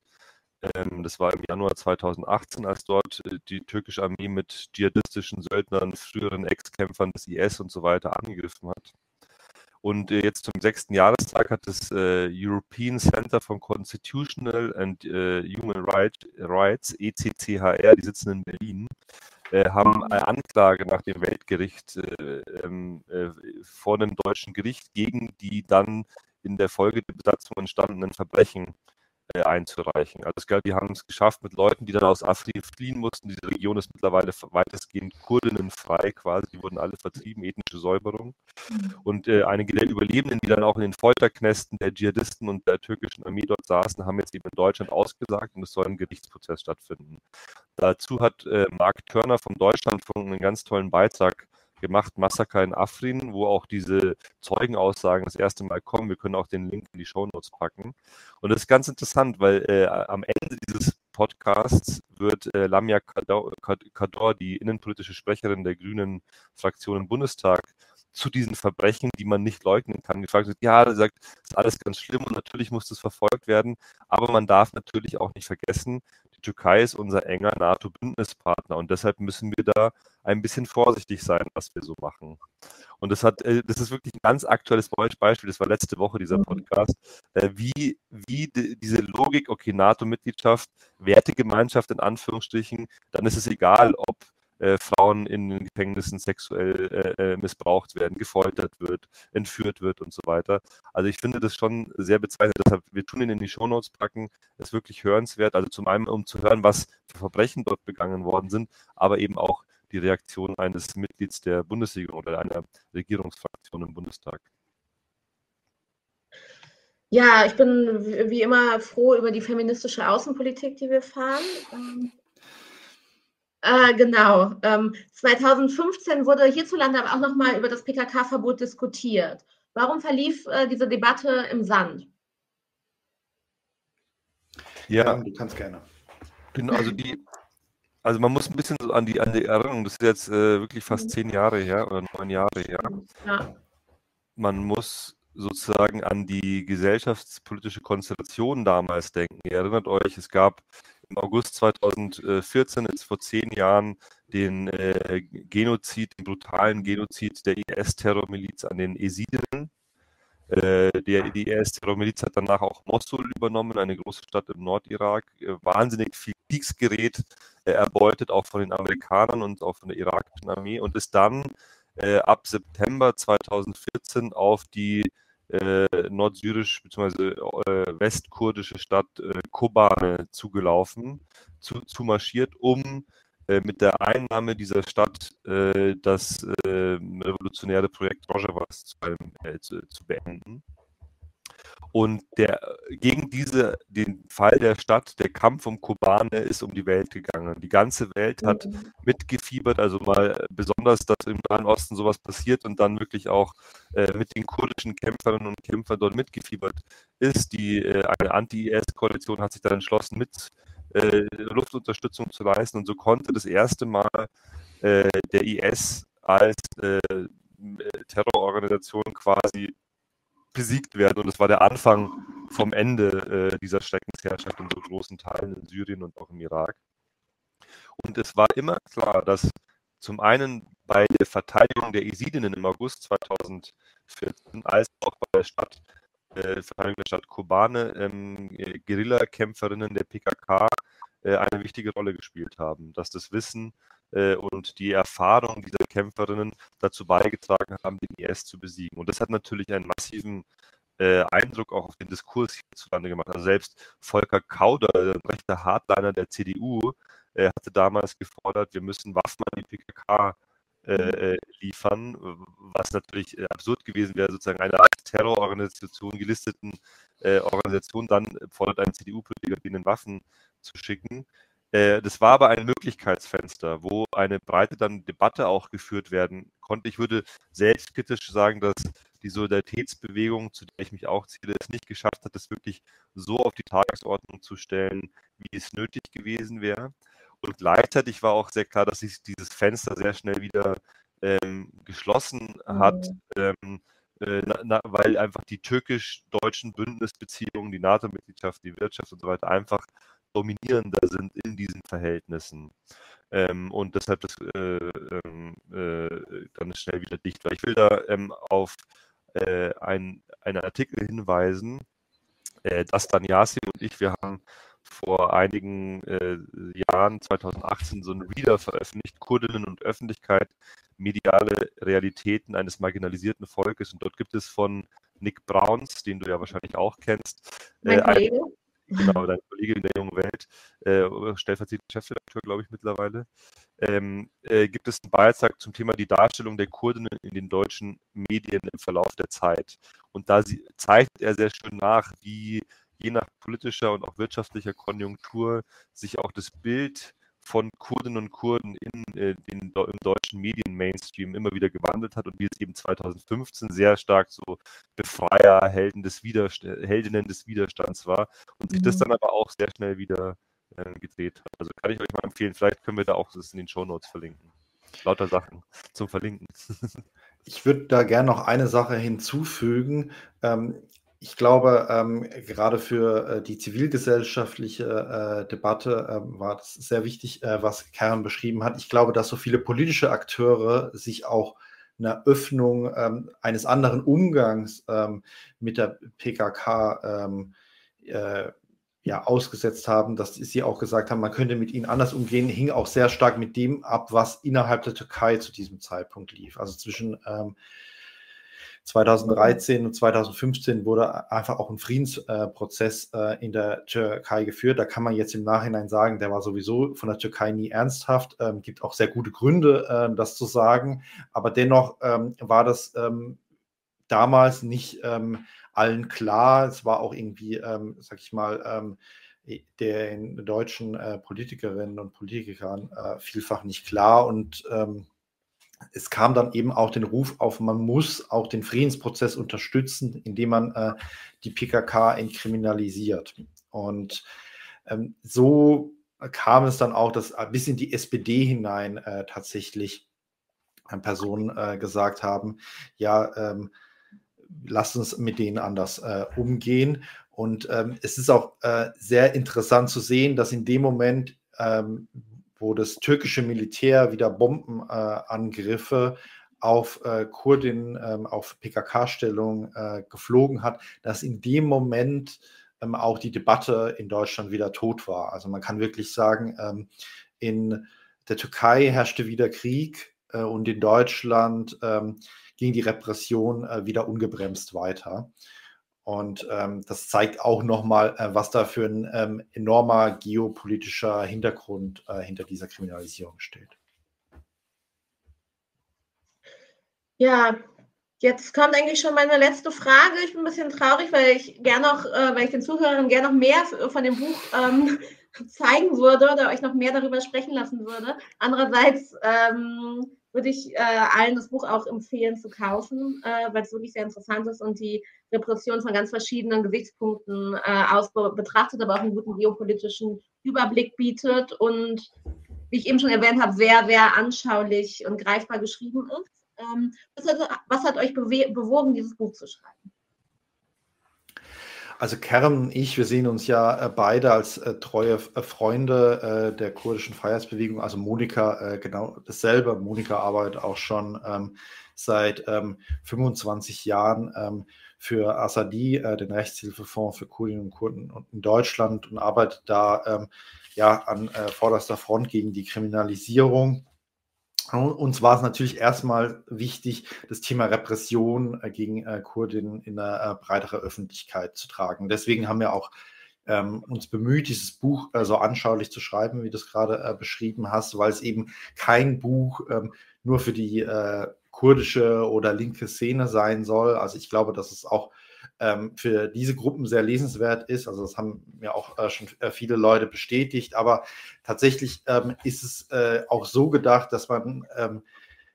Ähm, das war im Januar 2018, als dort äh, die türkische Armee mit dschihadistischen Söldnern, früheren Ex-Kämpfern des IS und so weiter angegriffen hat. Und äh, jetzt zum sechsten Jahrestag hat das äh, European Center for Constitutional and Human Right, Rights, ECCHR, die sitzen in Berlin, haben eine Anklage nach dem Weltgericht äh, ähm, äh, vor einem deutschen Gericht gegen die dann in der Folge der Besatzung entstandenen Verbrechen äh, einzureichen. Also es gab, die haben es geschafft mit Leuten, die dann aus Afrika fliehen mussten. Diese Region ist mittlerweile weitestgehend kurdinnenfrei quasi. Die wurden alle vertrieben, ethnische Säuberung. Und äh, einige der Überlebenden, die dann auch in den Folterknästen der Dschihadisten und der türkischen Armee dort saßen, haben jetzt eben in Deutschland ausgesagt und es soll ein Gerichtsprozess stattfinden. Dazu hat äh, Mark Körner vom Deutschlandfunk einen ganz tollen Beitrag gemacht, Massaker in Afrin, wo auch diese Zeugenaussagen das erste Mal kommen. Wir können auch den Link in die Shownotes packen. Und das ist ganz interessant, weil äh, am Ende dieses Podcasts wird äh, Lamia Kador, Kador, die innenpolitische Sprecherin der Grünen Fraktion im Bundestag, zu diesen Verbrechen, die man nicht leugnen kann, gefragt wird, ja, er sagt, das ist alles ganz schlimm und natürlich muss das verfolgt werden, aber man darf natürlich auch nicht vergessen, die Türkei ist unser enger NATO-Bündnispartner und deshalb müssen wir da ein bisschen vorsichtig sein, was wir so machen. Und das hat, äh, das ist wirklich ein ganz aktuelles Beispiel, das war letzte Woche dieser Podcast, äh, wie, wie diese Logik, okay, NATO-Mitgliedschaft, Wertegemeinschaft in Anführungsstrichen, dann ist es egal, ob äh, Frauen in den Gefängnissen sexuell äh, äh, missbraucht werden, gefoltert wird, entführt wird und so weiter. Also ich finde das schon sehr bezeichnend. Deshalb, wir tun ihn in die Shownotes packen. Das ist wirklich hörenswert. Also zum einen, um zu hören, was für Verbrechen dort begangen worden sind, aber eben auch die Reaktion eines Mitglieds der Bundesregierung oder einer Regierungsfraktion im Bundestag. Ja, ich bin wie immer froh über die feministische Außenpolitik, die wir fahren. Ähm, äh, genau. Ähm, 2015 wurde hierzulande aber auch nochmal über das PKK-Verbot diskutiert. Warum verlief äh, diese Debatte im Sand? Ja, ja, du kannst gerne. Genau, also die, also man muss ein bisschen so an die, an die Erinnerung, das ist jetzt äh, wirklich fast zehn Jahre her oder neun Jahre her. Ja. Man muss sozusagen an die gesellschaftspolitische Konstellation damals denken. Ihr erinnert euch, es gab im August 2014, jetzt vor zehn Jahren, den äh, Genozid, den brutalen Genozid der IS-Terrormiliz an den Esidinnen. Äh, der, die IS-Terrormiliz hat danach auch Mosul übernommen, eine große Stadt im Nordirak. Äh, wahnsinnig viel Kriegsgerät äh, erbeutet, auch von den Amerikanern und auch von der irakischen Armee und ist dann ab September 2014 auf die äh, nordsyrisch bzw. Äh, westkurdische Stadt äh, Kobane zugelaufen, zu, zu marschiert, um äh, mit der Einnahme dieser Stadt äh, das äh, revolutionäre Projekt Rojavas zu, zu, zu beenden. Und der, gegen diese, den Fall der Stadt, der Kampf um Kobane ist um die Welt gegangen. Die ganze Welt hat mhm. mitgefiebert, also mal besonders, dass im Nahen Osten sowas passiert und dann wirklich auch äh, mit den kurdischen Kämpferinnen und Kämpfern dort mitgefiebert ist. Die, äh, eine Anti-IS-Koalition hat sich dann entschlossen, mit äh, Luftunterstützung zu leisten und so konnte das erste Mal äh, der IS als äh, Terrororganisation quasi besiegt werden. Und es war der Anfang vom Ende äh, dieser Schreckensherrschaft in so großen Teilen in Syrien und auch im Irak. Und es war immer klar, dass zum einen bei der Verteidigung der Isidinnen im August 2014 als auch bei der Stadt, äh, Verteidigung der Stadt Kobane ähm, Guerillakämpferinnen der PKK äh, eine wichtige Rolle gespielt haben. Dass das Wissen äh, und die Erfahrung dieser Kämpferinnen dazu beigetragen haben, den IS zu besiegen. Und das hat natürlich einen massiven äh, Eindruck auch auf den Diskurs hierzulande gemacht. Also selbst Volker Kauder, der rechte Hardliner der CDU, äh, hatte damals gefordert, wir müssen Waffen an die PKK äh, äh, liefern, was natürlich äh, absurd gewesen wäre, sozusagen eine als Terrororganisation gelisteten äh, Organisation dann fordert ein CDU-Politiker, denen Waffen zu schicken. Äh, das war aber ein Möglichkeitsfenster, wo eine breite dann Debatte auch geführt werden konnte. Ich würde selbstkritisch sagen, dass die Solidaritätsbewegung, zu der ich mich auch zähle, es nicht geschafft hat, das wirklich so auf die Tagesordnung zu stellen, wie es nötig gewesen wäre. Und gleichzeitig war auch sehr klar, dass sich dieses Fenster sehr schnell wieder ähm, geschlossen hat, mhm. ähm, äh, na, na, weil einfach die türkisch-deutschen Bündnisbeziehungen, die NATO-Mitgliedschaft, die Wirtschaft und so weiter einfach dominierender sind in diesen Verhältnissen. Ähm, und deshalb das äh, ähm, äh, dann schnell wieder dicht war. Ich will da ähm, auf äh, ein, einen Artikel hinweisen, äh, dass dann Yassi und ich, wir haben vor einigen äh, Jahren, 2018, so einen Reader veröffentlicht, Kurdinnen und Öffentlichkeit, mediale Realitäten eines marginalisierten Volkes. Und dort gibt es von Nick Browns, den du ja wahrscheinlich auch kennst, mein Kollege. Genau, dein Kollege in der jungen Welt, äh, stellvertretender Chefredakteur, glaube ich, mittlerweile, ähm, äh, gibt es einen Beitrag zum Thema die Darstellung der Kurdinnen in den deutschen Medien im Verlauf der Zeit. Und da sie, zeichnet er sehr schön nach, wie je nach politischer und auch wirtschaftlicher Konjunktur sich auch das Bild von Kurdinnen und Kurden in äh, den im deutschen Medien-Mainstream immer wieder gewandelt hat und wie es eben 2015 sehr stark so Befreier, Helden des Widerst Heldinnen des Widerstands war und sich mhm. das dann aber auch sehr schnell wieder äh, gedreht hat. Also kann ich euch mal empfehlen, vielleicht können wir da auch das in den Shownotes verlinken. Lauter Sachen zum Verlinken. Ich würde da gerne noch eine Sache hinzufügen. Ähm, ich glaube, ähm, gerade für äh, die zivilgesellschaftliche äh, Debatte äh, war das sehr wichtig, äh, was Karen beschrieben hat. Ich glaube, dass so viele politische Akteure sich auch einer Öffnung ähm, eines anderen Umgangs ähm, mit der PKK ähm, äh, ja, ausgesetzt haben, dass sie auch gesagt haben, man könnte mit ihnen anders umgehen, hing auch sehr stark mit dem ab, was innerhalb der Türkei zu diesem Zeitpunkt lief. Also zwischen ähm, 2013 und 2015 wurde einfach auch ein Friedensprozess äh, in der Türkei geführt. Da kann man jetzt im Nachhinein sagen, der war sowieso von der Türkei nie ernsthaft. Ähm, gibt auch sehr gute Gründe, äh, das zu sagen. Aber dennoch ähm, war das ähm, damals nicht ähm, allen klar. Es war auch irgendwie, ähm, sag ich mal, ähm, den deutschen äh, Politikerinnen und Politikern äh, vielfach nicht klar und es kam dann eben auch den Ruf auf, man muss auch den Friedensprozess unterstützen, indem man äh, die PKK entkriminalisiert. Und ähm, so kam es dann auch, dass bis in die SPD hinein äh, tatsächlich äh, Personen äh, gesagt haben, ja, ähm, lasst uns mit denen anders äh, umgehen. Und ähm, es ist auch äh, sehr interessant zu sehen, dass in dem Moment, ähm, wo das türkische Militär wieder Bombenangriffe auf äh, Kurdinnen, ähm, auf PKK-Stellungen äh, geflogen hat, dass in dem Moment ähm, auch die Debatte in Deutschland wieder tot war. Also man kann wirklich sagen, ähm, in der Türkei herrschte wieder Krieg äh, und in Deutschland ging die Repression äh, wieder ungebremst weiter. Und ähm, das zeigt auch nochmal, äh, was da für ein ähm, enormer geopolitischer Hintergrund äh, hinter dieser Kriminalisierung steht. Ja, jetzt kommt eigentlich schon meine letzte Frage. Ich bin ein bisschen traurig, weil ich gerne noch, äh, weil ich den Zuhörern gerne noch mehr von dem Buch ähm, zeigen würde oder euch noch mehr darüber sprechen lassen würde. Andererseits ähm, würde ich äh, allen das Buch auch empfehlen zu kaufen, äh, weil es wirklich sehr interessant ist und die Repression von ganz verschiedenen Gesichtspunkten äh, aus betrachtet, aber auch einen guten geopolitischen Überblick bietet und wie ich eben schon erwähnt habe, sehr, sehr anschaulich und greifbar geschrieben ist. Ähm, was, hat, was, hat, euch bewogen, dieses Buch zu schreiben? Also Kerem und ich, wir sehen uns ja äh, beide als äh, treue äh, Freunde äh, der kurdischen Freiheitsbewegung. Also Monika äh, genau dasselbe. Monika arbeitet auch schon ähm, seit ähm, 25 Jahren ähm, für Assadi, äh, den Rechtshilfefonds für Kurdinnen und Kurden in Deutschland und arbeitet da ähm, ja an vorderster Front gegen die Kriminalisierung uns war es natürlich erstmal wichtig, das Thema Repression äh, gegen äh, Kurdinnen in eine äh, breitere Öffentlichkeit zu tragen. Deswegen haben wir auch ähm, uns bemüht, dieses Buch äh, so anschaulich zu schreiben, wie du es gerade äh, beschrieben hast, weil es eben kein Buch ähm, nur für die äh, kurdische oder linke Szene sein soll. Also ich glaube, dass es auch ähm, für diese Gruppen sehr lesenswert ist. Also das haben mir auch äh, schon äh, viele Leute bestätigt. Aber tatsächlich ähm, ist es äh, auch so gedacht, dass man ähm,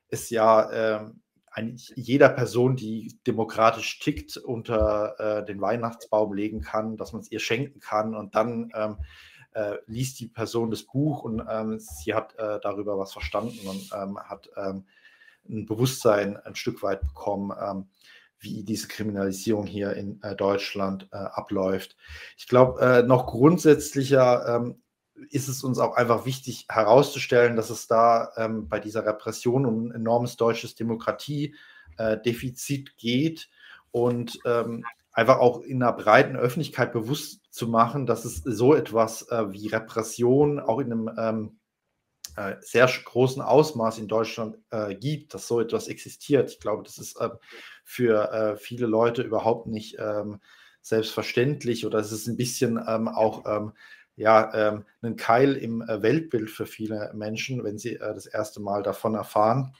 es ja ähm, eigentlich jeder Person, die demokratisch tickt, unter äh, den Weihnachtsbaum legen kann, dass man es ihr schenken kann und dann ähm, äh, liest die Person das Buch und ähm, sie hat äh, darüber was verstanden und hat ein Bewusstsein ein Stück weit bekommen, ähm, wie diese Kriminalisierung hier in äh, Deutschland äh, abläuft. Ich glaube, äh, noch grundsätzlicher ähm, ist es uns auch einfach wichtig herauszustellen, dass es da ähm, bei dieser Repression um ein enormes deutsches Demokratiedefizit geht und ähm, einfach auch in einer breiten Öffentlichkeit bewusst zu machen, dass es so etwas äh, wie Repression auch in einem ähm, äh, sehr großen Ausmaß in Deutschland äh, gibt, dass so etwas existiert. Ich glaube, das ist ähm, für äh, viele Leute überhaupt nicht ähm, selbstverständlich oder es ist ein bisschen ähm, auch ähm, ja, ähm, ein Keil im äh, Weltbild für viele Menschen, wenn sie äh, das erste Mal davon erfahren.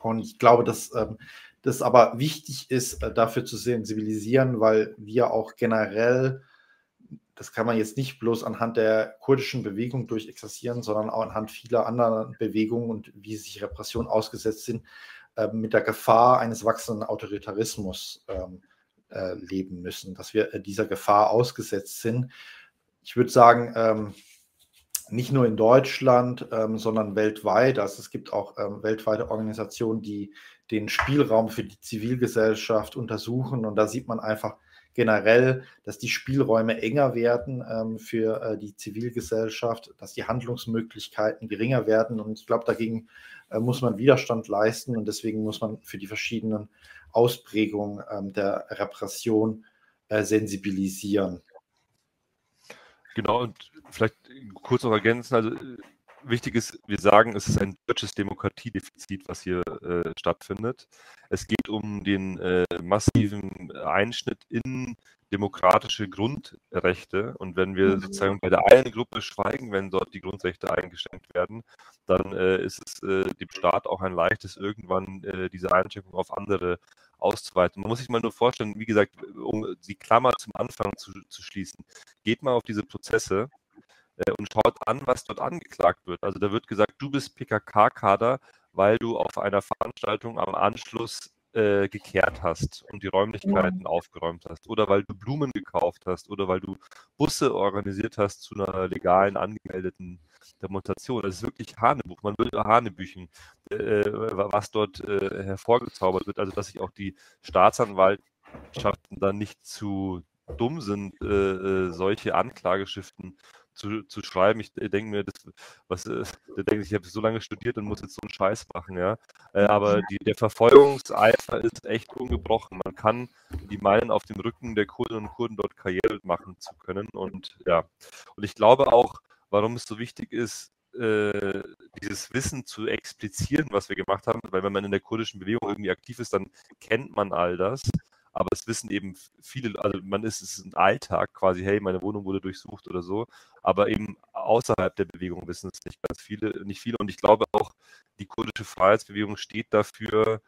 Und ich glaube, dass ähm, das aber wichtig ist, äh, dafür zu sensibilisieren, weil wir auch generell, das kann man jetzt nicht bloß anhand der kurdischen Bewegung durchexerzieren, sondern auch anhand vieler anderen Bewegungen und wie sich Repression ausgesetzt sind, äh, mit der Gefahr eines wachsenden Autoritarismus ähm, äh, leben müssen, dass wir dieser Gefahr ausgesetzt sind. Ich würde sagen, ähm, nicht nur in Deutschland, ähm, sondern weltweit. Also es gibt auch ähm, weltweite Organisationen, die den Spielraum für die Zivilgesellschaft untersuchen. Und da sieht man einfach generell, dass die Spielräume enger werden ähm, für äh, die Zivilgesellschaft, dass die Handlungsmöglichkeiten geringer werden. Und ich glaube, dagegen äh, muss man Widerstand leisten. Und deswegen muss man für die verschiedenen Ausprägungen ähm, der Repression äh, sensibilisieren. Genau, und vielleicht kurz noch ergänzen, also äh, wichtig ist, wir sagen, es ist ein deutsches Demokratiedefizit, was hier äh, stattfindet. Es geht um den äh, massiven Einschnitt in demokratische Grundrechte. Und wenn wir mhm. sozusagen bei der einen Gruppe schweigen, wenn dort die Grundrechte eingeschränkt werden, dann äh, ist es äh, dem Staat auch ein leichtes, irgendwann äh, diese Einschränkung auf andere auszuweiten. Man muss sich mal nur vorstellen, wie gesagt, um die Klammer zum Anfang zu, zu schließen, geht mal auf diese Prozesse und schaut an, was dort angeklagt wird. Also da wird gesagt, du bist PKK-Kader, weil du auf einer Veranstaltung am Anschluss äh, gekehrt hast und die Räumlichkeiten ja. aufgeräumt hast oder weil du Blumen gekauft hast oder weil du Busse organisiert hast zu einer legalen angemeldeten Demonstration. Das ist wirklich Hanebuch. Man würde Hanebüchen, äh, was dort äh, hervorgezaubert wird. Also dass sich auch die Staatsanwaltschaften dann nicht zu dumm sind, äh, äh solche Anklageschriften zu, zu schreiben. Ich denke mir, das, was, äh, der denkt, ich habe so lange studiert und muss jetzt so einen Scheiß machen, ja. Äh, aber die, der Verfolgungseifer ist echt ungebrochen. Man kann die meinen, auf dem Rücken der Kurdinnen und Kurden dort Karriere machen zu können. Und ja, und ich glaube auch, warum es so wichtig ist, äh, dieses Wissen zu explizieren, was wir gemacht haben, weil wenn man in der kurdischen Bewegung irgendwie aktiv ist, dann kennt man all das aber es wissen eben viele, also man ist es ein Alltag quasi, hey, meine Wohnung wurde durchsucht oder so, aber eben außerhalb der Bewegung wissen es nicht ganz viele, nicht viele. Und ich glaube auch, die kurdische Freiheitsbewegung steht dafür,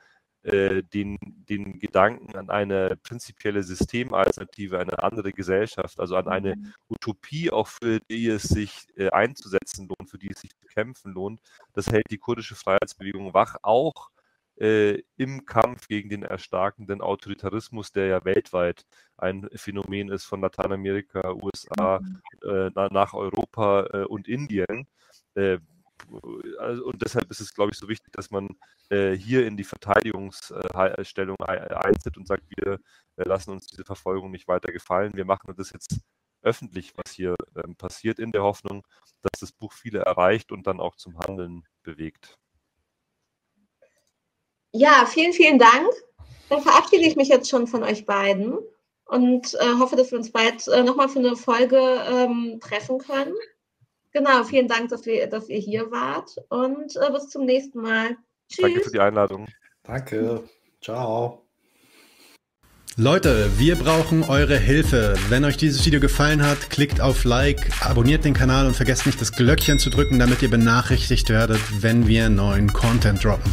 äh, den, den Gedanken an eine prinzipielle Systemalternative, eine andere Gesellschaft, also an eine mhm. Utopie, auch für die es sich äh, einzusetzen lohnt, für die es sich zu kämpfen lohnt, das hält die kurdische Freiheitsbewegung wach, auch äh, im Kampf gegen den erstarkenden Autoritarismus, der ja weltweit ein Phänomen ist von Lateinamerika, USA mhm. äh, nach Europa äh, und Indien. Äh, also, und deshalb ist es, glaube ich, so wichtig, dass man äh, hier in die Verteidigungsstellung eintritt und sagt, wir äh, lassen uns diese Verfolgung nicht weiter gefallen. Wir machen das jetzt öffentlich, was hier ähm, passiert, in der Hoffnung, dass das Buch viele erreicht und dann auch zum Handeln bewegt. Ja, vielen, vielen Dank. Dann verabschiede ich mich jetzt schon von euch beiden und äh, hoffe, dass wir uns bald äh, nochmal für eine Folge ähm, treffen können. Genau, vielen Dank, dass, wir, dass ihr hier wart und äh, bis zum nächsten Mal. Tschüss. Danke für die Einladung. Danke. Ciao. Leute, wir brauchen eure Hilfe. Wenn euch dieses Video gefallen hat, klickt auf Like, abonniert den Kanal und vergesst nicht das Glöckchen zu drücken, damit ihr benachrichtigt werdet, wenn wir neuen Content droppen.